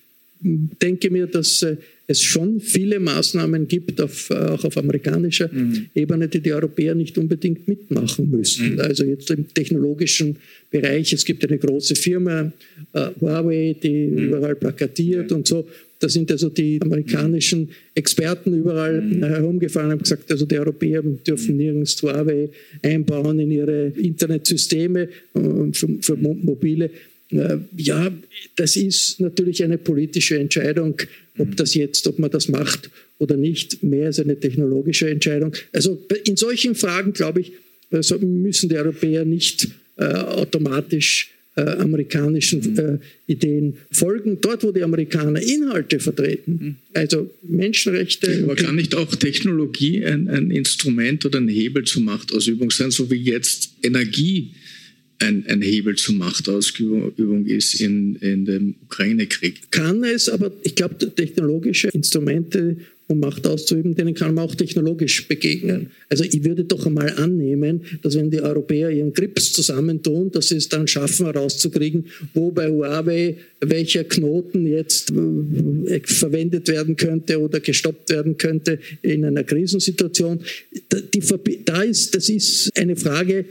denke mir, dass äh, es schon viele Maßnahmen gibt, auf, auch auf amerikanischer mhm. Ebene, die die Europäer nicht unbedingt mitmachen müssen. Mhm. Also jetzt im technologischen Bereich, es gibt eine große Firma, äh, Huawei, die mhm. überall plakatiert und so. Da sind also die amerikanischen Experten überall mhm. herumgefahren und haben gesagt, also die Europäer dürfen mhm. nirgends Huawei einbauen in ihre Internetsysteme äh, für, für mobile. Ja, das ist natürlich eine politische Entscheidung, ob das jetzt, ob man das macht oder nicht, mehr als eine technologische Entscheidung. Also in solchen Fragen, glaube ich, also müssen die Europäer nicht äh, automatisch äh, amerikanischen äh, Ideen folgen. Dort, wo die Amerikaner Inhalte vertreten, also Menschenrechte. Aber kann nicht auch Technologie ein, ein Instrument oder ein Hebel zur Machtausübung sein, so wie jetzt Energie ein, ein Hebel zur Machtausübung ist in, in dem Ukraine-Krieg. Kann es, aber ich glaube, technologische Instrumente, um Macht auszuüben, denen kann man auch technologisch begegnen. Also ich würde doch einmal annehmen, dass wenn die Europäer ihren Grips zusammentun, dass sie es dann schaffen herauszukriegen, wo bei Huawei welcher Knoten jetzt äh, verwendet werden könnte oder gestoppt werden könnte in einer Krisensituation. Da ist, das ist eine Frage.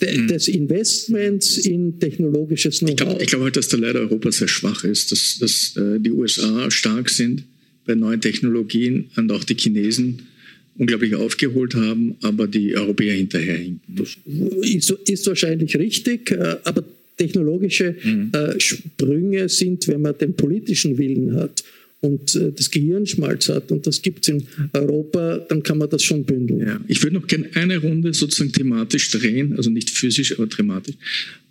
Des Investments in technologisches Know-how. Ich glaube glaub halt, dass da leider Europa sehr schwach ist, dass, dass äh, die USA stark sind bei neuen Technologien und auch die Chinesen unglaublich aufgeholt haben, aber die Europäer hinterherhinken. Ist, ist wahrscheinlich richtig, äh, aber technologische mhm. äh, Sprünge sind, wenn man den politischen Willen hat und äh, das Gehirnschmalz hat und das gibt es in Europa, dann kann man das schon bündeln. Ja, ich würde noch gerne eine Runde sozusagen thematisch drehen, also nicht physisch, aber thematisch.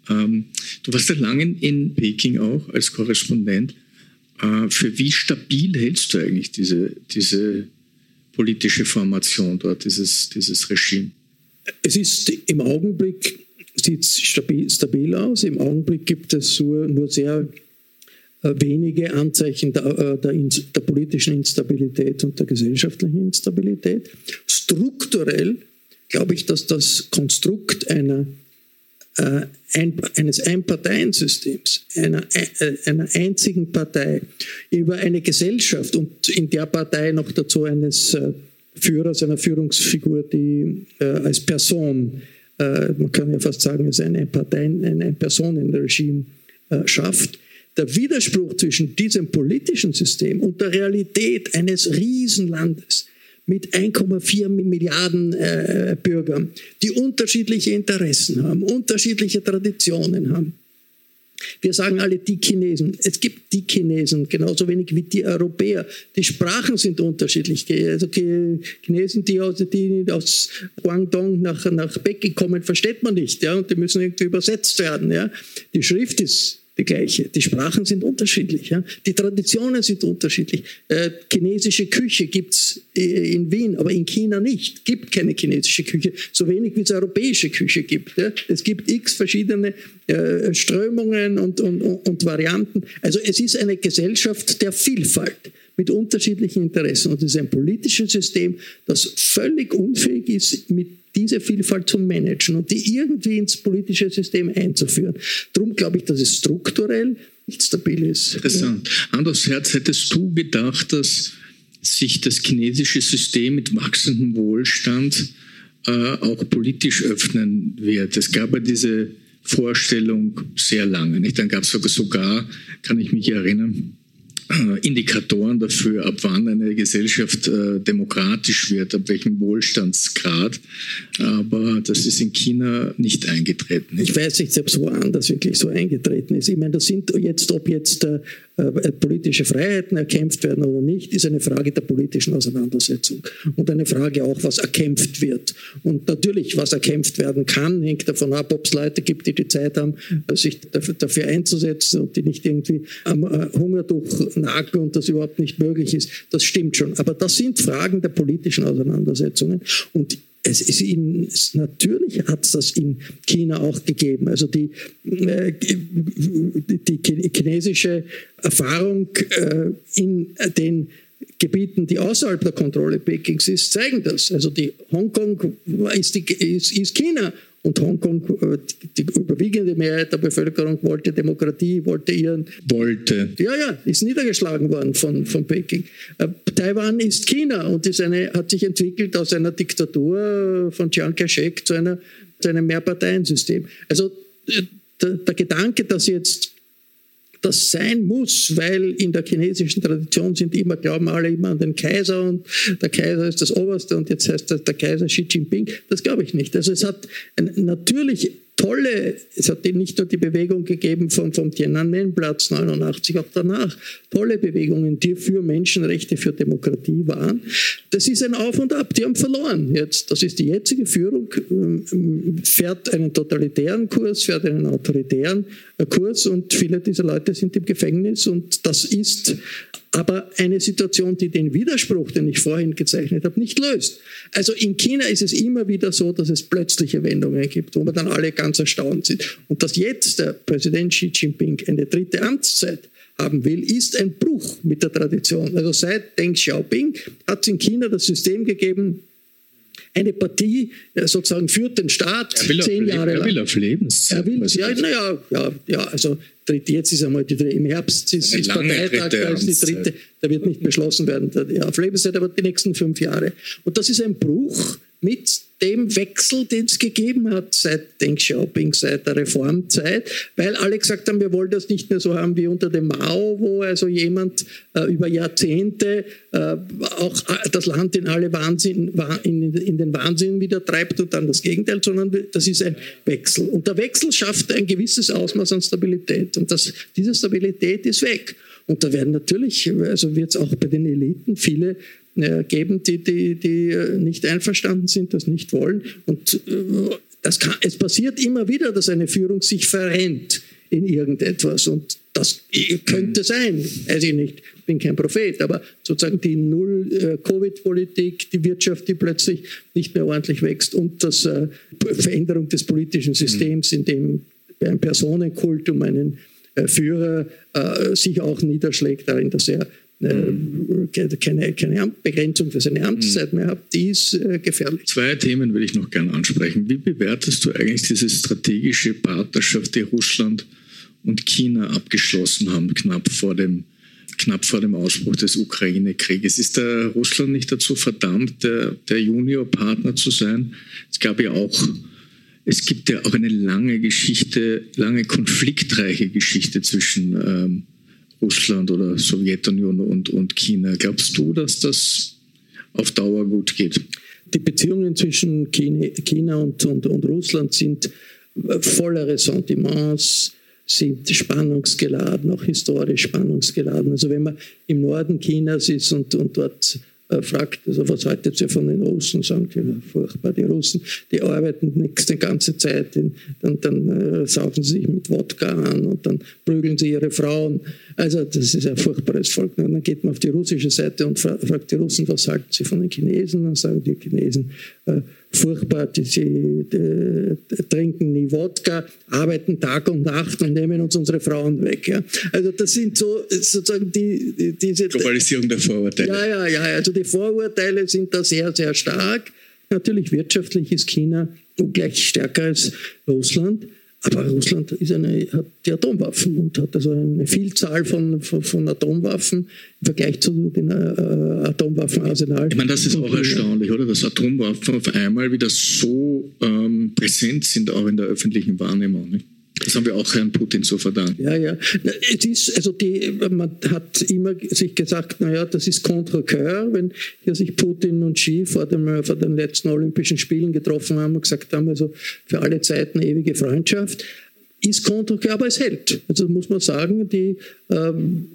Ähm, du warst ja lange in Peking auch als Korrespondent. Äh, für wie stabil hältst du eigentlich diese, diese politische Formation dort, dieses, dieses Regime? Es ist im Augenblick sieht stabil, stabil aus. Im Augenblick gibt es nur, nur sehr wenige Anzeichen der, äh, der, der, politischen Instabilität und der gesellschaftlichen Instabilität. Strukturell glaube ich, dass das Konstrukt einer, äh, ein, eines Einparteiensystems, einer, äh, einer einzigen Partei, über eine Gesellschaft und in der Partei noch dazu eines äh, Führers, einer Führungsfigur, die äh, als Person, man kann ja fast sagen, es ein, Parteien, ein, ein Personenregime schafft, der Widerspruch zwischen diesem politischen System und der Realität eines Riesenlandes mit 1,4 Milliarden äh, Bürgern, die unterschiedliche Interessen haben, unterschiedliche Traditionen haben. Wir sagen alle die Chinesen. Es gibt die Chinesen genauso wenig wie die Europäer. Die Sprachen sind unterschiedlich. Also Chinesen, die aus, die aus Guangdong nach, nach Peking kommen, versteht man nicht. Ja? Und die müssen irgendwie übersetzt werden. Ja? Die Schrift ist die gleiche. Die Sprachen sind unterschiedlich, ja? die Traditionen sind unterschiedlich. Äh, chinesische Küche gibt's äh, in Wien, aber in China nicht. gibt keine chinesische Küche, so wenig wie es europäische Küche gibt. Ja? Es gibt x verschiedene äh, Strömungen und, und, und Varianten. Also es ist eine Gesellschaft der Vielfalt mit unterschiedlichen Interessen. Und es ist ein politisches System, das völlig unfähig ist, mit diese Vielfalt zu managen und die irgendwie ins politische System einzuführen. Darum glaube ich, dass es strukturell nicht stabil ist. Interessant. Anders Herz, hättest du gedacht, dass sich das chinesische System mit wachsendem Wohlstand äh, auch politisch öffnen wird? Es gab ja diese Vorstellung sehr lange. Nicht? Dann gab es sogar, kann ich mich erinnern, Indikatoren dafür, ab wann eine Gesellschaft äh, demokratisch wird, ab welchem Wohlstandsgrad. Aber das ist in China nicht eingetreten. Ich weiß nicht selbst, woan das wirklich so eingetreten ist. Ich meine, das sind jetzt, ob jetzt äh, äh, politische Freiheiten erkämpft werden oder nicht, ist eine Frage der politischen Auseinandersetzung und eine Frage auch, was erkämpft wird. Und natürlich, was erkämpft werden kann, hängt davon ab, ob es Leute gibt, die die Zeit haben, sich dafür einzusetzen und die nicht irgendwie am äh, Durchnageln und das überhaupt nicht möglich ist. Das stimmt schon. Aber das sind Fragen der politischen Auseinandersetzungen und es ist in, natürlich hat es das in China auch gegeben. Also die, äh, die chinesische Erfahrung äh, in den Gebieten, die außerhalb der Kontrolle Pekings ist, zeigen das. Also die Hongkong ist, die, ist, ist China und Hongkong, äh, die überwiegende Mehrheit der Bevölkerung wollte Demokratie, wollte ihren. Wollte. Ja, ja, ist niedergeschlagen worden von, von Peking. Äh, Taiwan ist China und ist eine, hat sich entwickelt aus einer Diktatur von Chiang Kai-shek zu, einer, zu einem Mehrparteiensystem. Also äh, der, der Gedanke, dass jetzt das sein muss, weil in der chinesischen Tradition sind immer, glauben alle immer an den Kaiser und der Kaiser ist das Oberste und jetzt heißt das der Kaiser Xi Jinping. Das glaube ich nicht. Also es hat natürlich tolle, es hat nicht nur die Bewegung gegeben vom, vom Tiananmen-Platz 89, auch danach, tolle Bewegungen, die für Menschenrechte, für Demokratie waren. Das ist ein Auf und Ab, die haben verloren jetzt. Das ist die jetzige Führung, ähm, fährt einen totalitären Kurs, fährt einen autoritären äh, Kurs und viele dieser Leute sind im Gefängnis und das ist aber eine Situation, die den Widerspruch, den ich vorhin gezeichnet habe, nicht löst. Also in China ist es immer wieder so, dass es plötzliche Wendungen gibt, wo wir dann alle ganz erstaunt sind. Und dass jetzt der Präsident Xi Jinping eine dritte Amtszeit haben will, ist ein Bruch mit der Tradition. Also seit Deng Xiaoping hat es in China das System gegeben, eine Partie äh, sozusagen führt den Staat zehn Jahre lang. Er will auf Lebenszeit. Er will, ja, naja, ja, ja, also jetzt ist einmal die, im Herbst ist, ist Parteitag, da ist die dritte, da wird nicht beschlossen werden, ja, auf Lebenszeit, aber die nächsten fünf Jahre. Und das ist ein Bruch mit dem Wechsel, den es gegeben hat seit Deng Xiaoping, seit der Reformzeit, weil alle gesagt haben, wir wollen das nicht mehr so haben wie unter dem Mao, wo also jemand äh, über Jahrzehnte äh, auch äh, das Land in alle Wahnsinn, in, in, den Wahnsinn wieder treibt und dann das Gegenteil, sondern das ist ein Wechsel. Und der Wechsel schafft ein gewisses Ausmaß an Stabilität und das, diese Stabilität ist weg. Und da werden natürlich, also wird es auch bei den Eliten viele geben, die, die, die äh, nicht einverstanden sind, das nicht wollen. Und äh, das kann, es passiert immer wieder, dass eine Führung sich verrennt in irgendetwas. Und das könnte sein, weiß ich nicht, bin kein Prophet, aber sozusagen die Null-Covid-Politik, die Wirtschaft, die plötzlich nicht mehr ordentlich wächst und das Veränderung des politischen Systems, in dem ein Personenkult um einen Führer sich auch niederschlägt darin, dass er äh, keine, keine Begrenzung für seine Amtszeit mehr hat, die ist äh, gefährlich. Zwei Themen will ich noch gerne ansprechen. Wie bewertest du eigentlich diese strategische Partnerschaft, die Russland und China abgeschlossen haben, knapp vor dem, knapp vor dem Ausbruch des Ukraine-Krieges? Ist der Russland nicht dazu verdammt, der, der Juniorpartner zu sein? Es gab ja auch es gibt ja auch eine lange Geschichte, lange konfliktreiche Geschichte zwischen ähm, Russland oder Sowjetunion und, und China. Glaubst du, dass das auf Dauer gut geht? Die Beziehungen zwischen China und, und, und Russland sind voller Ressentiments, sind spannungsgeladen, auch historisch spannungsgeladen. Also wenn man im Norden Chinas ist und, und dort fragt, also was haltet ihr von den Russen? Sagen die, furchtbar, die Russen, die arbeiten nichts die ganze Zeit, in, dann, dann äh, saufen sie sich mit Wodka an und dann prügeln sie ihre Frauen. Also das ist ein furchtbares Volk. Und dann geht man auf die russische Seite und fra fragt die Russen, was halten sie von den Chinesen? Dann sagen die Chinesen, äh, furchtbar, die, die, die, trinken nie Wodka, arbeiten Tag und Nacht und nehmen uns unsere Frauen weg. Ja. Also das sind so sozusagen die, diese... Globalisierung der Vorurteile. Ja, ja, ja, also die Vorurteile sind da sehr, sehr stark. Natürlich wirtschaftlich ist China ungleich stärker als Russland. Aber Russland ist eine, hat die Atomwaffen und hat also eine Vielzahl von, von, von Atomwaffen im Vergleich zu den äh, Atomwaffenarsenal. Ich meine, das ist auch erstaunlich, oder? Dass Atomwaffen auf einmal wieder so ähm, präsent sind, auch in der öffentlichen Wahrnehmung. Nicht? Das haben wir auch Herrn Putin zu verdanken. Ja, ja. Es ist, also die, man hat immer sich gesagt, naja, das ist contre cœur, wenn hier sich Putin und Xi vor, dem, vor den letzten Olympischen Spielen getroffen haben und gesagt haben, also für alle Zeiten ewige Freundschaft ist konträr, aber es hält. Also muss man sagen, die, ähm,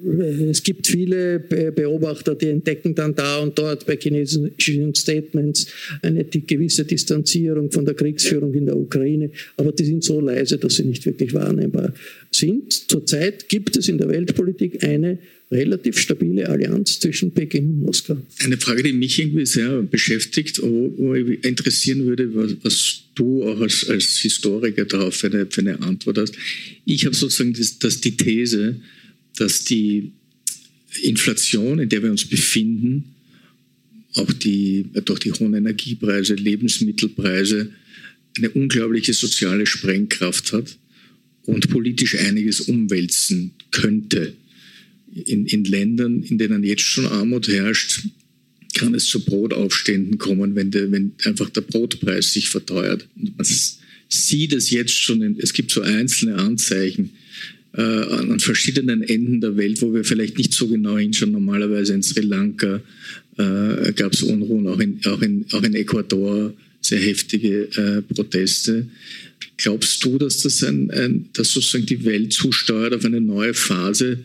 es gibt viele Beobachter, die entdecken dann da und dort bei chinesischen Statements eine gewisse Distanzierung von der Kriegsführung in der Ukraine, aber die sind so leise, dass sie nicht wirklich wahrnehmbar sind. Zurzeit gibt es in der Weltpolitik eine relativ stabile Allianz zwischen Peking und Moskau. Eine Frage, die mich irgendwie sehr beschäftigt, wo, wo ich interessieren würde, was, was du auch als, als Historiker darauf für eine, für eine Antwort hast. Ich habe sozusagen das, das die These, dass die Inflation, in der wir uns befinden, auch die, durch die hohen Energiepreise, Lebensmittelpreise, eine unglaubliche soziale Sprengkraft hat und politisch einiges umwälzen könnte in, in Ländern, in denen jetzt schon Armut herrscht, kann es zu Brotaufständen kommen, wenn, der, wenn einfach der Brotpreis sich verteuert. Man sieht es jetzt schon, in, es gibt so einzelne Anzeichen äh, an, an, verschiedenen Enden der Welt, wo wir vielleicht nicht so genau hinschauen. Normalerweise in Sri Lanka äh, gab es Unruhen, auch in, auch, in, auch in Ecuador sehr heftige äh, Proteste. Glaubst du, dass das ein, ein, dass sozusagen die Welt zusteuert auf eine neue Phase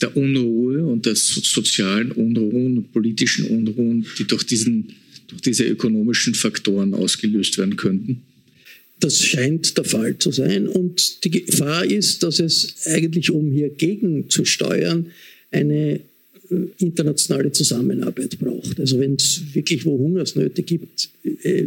der Unruhe und der sozialen Unruhen und politischen Unruhen, die durch, diesen, durch diese ökonomischen Faktoren ausgelöst werden könnten? Das scheint der Fall zu sein. Und die Gefahr ist, dass es eigentlich, um hier gegenzusteuern, eine internationale Zusammenarbeit braucht. Also wenn es wirklich wo Hungersnöte gibt, äh,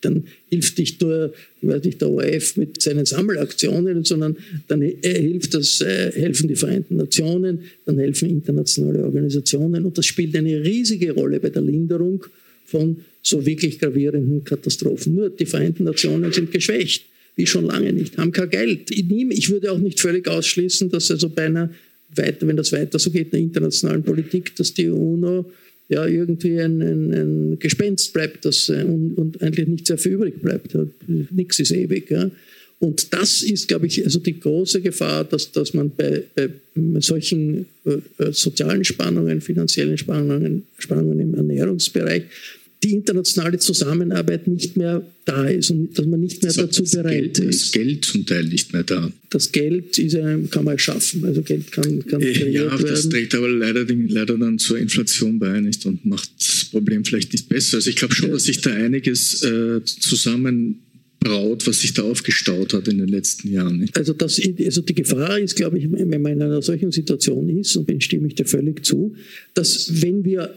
dann hilft nicht nur weiß nicht, der ORF mit seinen Sammelaktionen, sondern dann hilft das, äh, helfen die Vereinten Nationen, dann helfen internationale Organisationen und das spielt eine riesige Rolle bei der Linderung von so wirklich gravierenden Katastrophen. Nur die Vereinten Nationen sind geschwächt, wie schon lange nicht, haben kein Geld. Ich würde auch nicht völlig ausschließen, dass also bei einer weiter, wenn das weiter so geht in der internationalen Politik, dass die UNO ja irgendwie ein, ein, ein Gespenst bleibt das, äh, und, und, eigentlich nicht sehr viel übrig bleibt. Nichts ist ewig. Ja. Und das ist, glaube ich, also die große Gefahr, dass, dass man bei, bei solchen äh, sozialen Spannungen, finanziellen Spannungen, Spannungen im Ernährungsbereich, die internationale Zusammenarbeit nicht mehr da ist und dass man nicht mehr dazu bereit Geld, ist. Das Geld zum Teil nicht mehr da. Das Geld ist, kann man schaffen, also Geld kann, kann äh, Ja, das trägt aber leider, leider dann zur Inflation bei nicht und macht das Problem vielleicht nicht besser. Also ich glaube schon, ja. dass sich da einiges äh, zusammen braut, was sich da aufgestaut hat in den letzten Jahren. Nicht? Also, das, also die Gefahr ist, glaube ich, wenn man in einer solchen Situation ist, und dem stimme ich dir völlig zu, dass wenn wir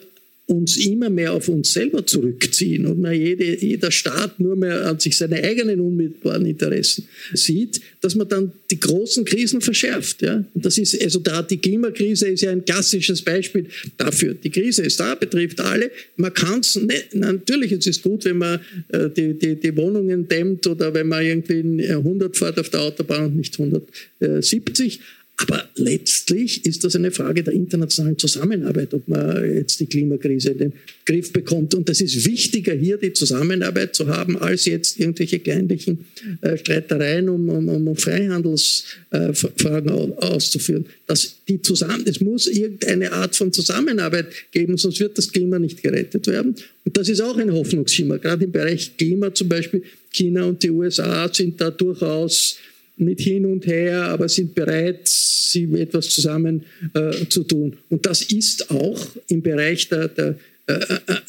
uns immer mehr auf uns selber zurückziehen und man jede, jeder Staat nur mehr an sich seine eigenen unmittelbaren Interessen sieht, dass man dann die großen Krisen verschärft. Ja? Und das ist, also da die Klimakrise ist ja ein klassisches Beispiel dafür. Die Krise ist da, betrifft alle. Man kann es nicht, natürlich ist es gut, wenn man äh, die, die, die Wohnungen dämmt oder wenn man irgendwie 100 fährt auf der Autobahn und nicht 170. Aber letztlich ist das eine Frage der internationalen Zusammenarbeit, ob man jetzt die Klimakrise in den Griff bekommt. Und das ist wichtiger, hier die Zusammenarbeit zu haben, als jetzt irgendwelche kleinlichen äh, Streitereien um, um, um Freihandelsfragen äh, auszuführen. Das, die zusammen, es muss irgendeine Art von Zusammenarbeit geben, sonst wird das Klima nicht gerettet werden. Und das ist auch ein Hoffnungsschimmer. Gerade im Bereich Klima zum Beispiel, China und die USA sind da durchaus nicht hin und her, aber sind bereit, sie etwas zusammen äh, zu tun. Und das ist auch im Bereich der, der äh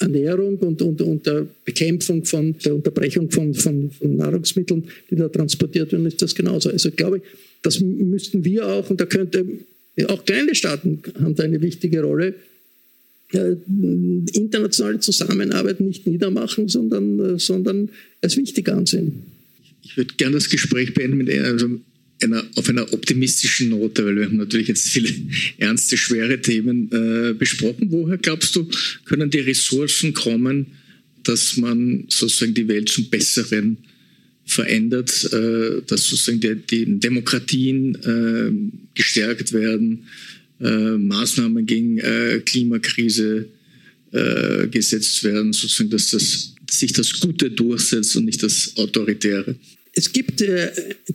Ernährung und, und, und der Bekämpfung von der Unterbrechung von, von, von, Nahrungsmitteln, die da transportiert werden, ist das genauso. Also ich glaube, das müssten wir auch, und da könnte auch kleine Staaten haben da eine wichtige Rolle, äh, internationale Zusammenarbeit nicht niedermachen, sondern, äh, sondern als wichtig ansehen. Ich würde gerne das Gespräch beenden mit also einer, auf einer optimistischen Note, weil wir haben natürlich jetzt viele ernste, schwere Themen äh, besprochen. Woher glaubst du, können die Ressourcen kommen, dass man sozusagen die Welt zum Besseren verändert, äh, dass sozusagen die, die Demokratien äh, gestärkt werden, äh, Maßnahmen gegen äh, Klimakrise äh, gesetzt werden, sozusagen, dass das, sich das Gute durchsetzt und nicht das Autoritäre? Es gibt äh,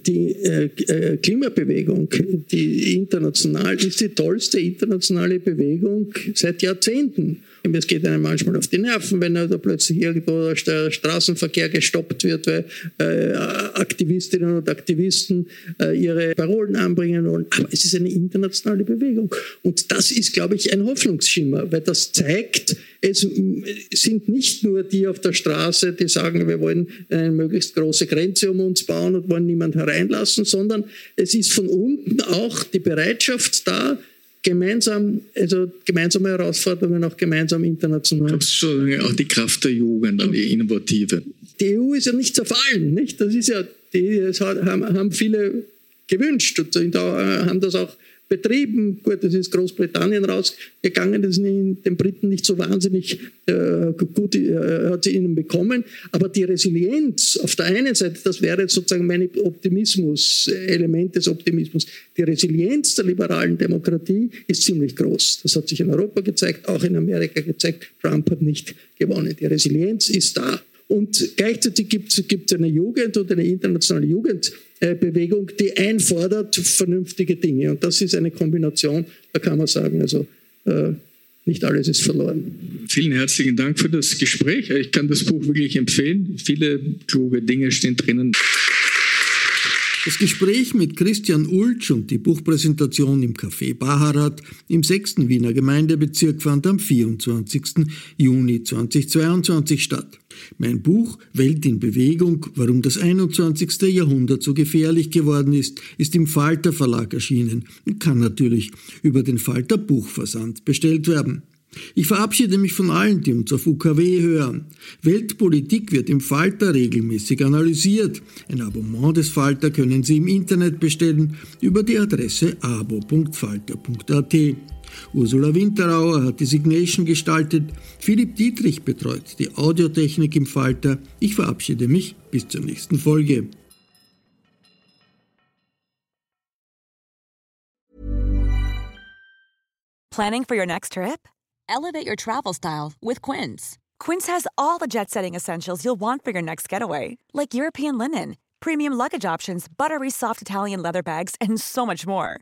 die äh, äh, Klimabewegung, die international ist die tollste internationale Bewegung seit Jahrzehnten. Es geht einem manchmal auf die Nerven, wenn da plötzlich irgendwo der Straßenverkehr gestoppt wird, weil äh, Aktivistinnen und Aktivisten äh, ihre Parolen anbringen wollen. Aber es ist eine internationale Bewegung. Und das ist, glaube ich, ein Hoffnungsschimmer, weil das zeigt, es sind nicht nur die auf der Straße, die sagen, wir wollen eine möglichst große Grenze um uns bauen und wollen niemand hereinlassen, sondern es ist von unten auch die Bereitschaft da, gemeinsam, also gemeinsame Herausforderungen auch gemeinsam international. Das ist schon auch die Kraft der Jugend, die Innovative. Die EU ist ja nicht zerfallen, nicht? Das ist ja, die das haben, haben viele gewünscht und haben das auch betrieben. Gut, das ist Großbritannien rausgegangen, das ist den Briten nicht so wahnsinnig äh, gut, äh, hat sie ihnen bekommen. Aber die Resilienz auf der einen Seite, das wäre sozusagen mein Optimismus, Element des Optimismus. Die Resilienz der liberalen Demokratie ist ziemlich groß. Das hat sich in Europa gezeigt, auch in Amerika gezeigt. Trump hat nicht gewonnen. Die Resilienz ist da. Und gleichzeitig gibt es eine Jugend und eine internationale Jugendbewegung, die einfordert vernünftige Dinge. Und das ist eine Kombination, da kann man sagen, also äh, nicht alles ist verloren. Vielen herzlichen Dank für das Gespräch. Ich kann das Buch wirklich empfehlen. Viele kluge Dinge stehen drinnen. Das Gespräch mit Christian Ulsch und die Buchpräsentation im Café Baharat im 6. Wiener Gemeindebezirk fand am 24. Juni 2022 statt. Mein Buch Welt in Bewegung, warum das 21. Jahrhundert so gefährlich geworden ist, ist im Falter Verlag erschienen und kann natürlich über den Falter Buchversand bestellt werden. Ich verabschiede mich von allen, die uns auf UKW hören. Weltpolitik wird im Falter regelmäßig analysiert. Ein Abonnement des Falter können Sie im Internet bestellen über die Adresse abo.falter.at. Ursula Winterauer hat die Signation gestaltet, Philipp Dietrich betreut die Audiotechnik im Falter. Ich verabschiede mich bis zur nächsten Folge. Planning for your next trip? Elevate your travel style with Quince. Quince has all the jet setting essentials you'll want for your next getaway, like European linen, premium luggage options, buttery soft Italian leather bags, and so much more.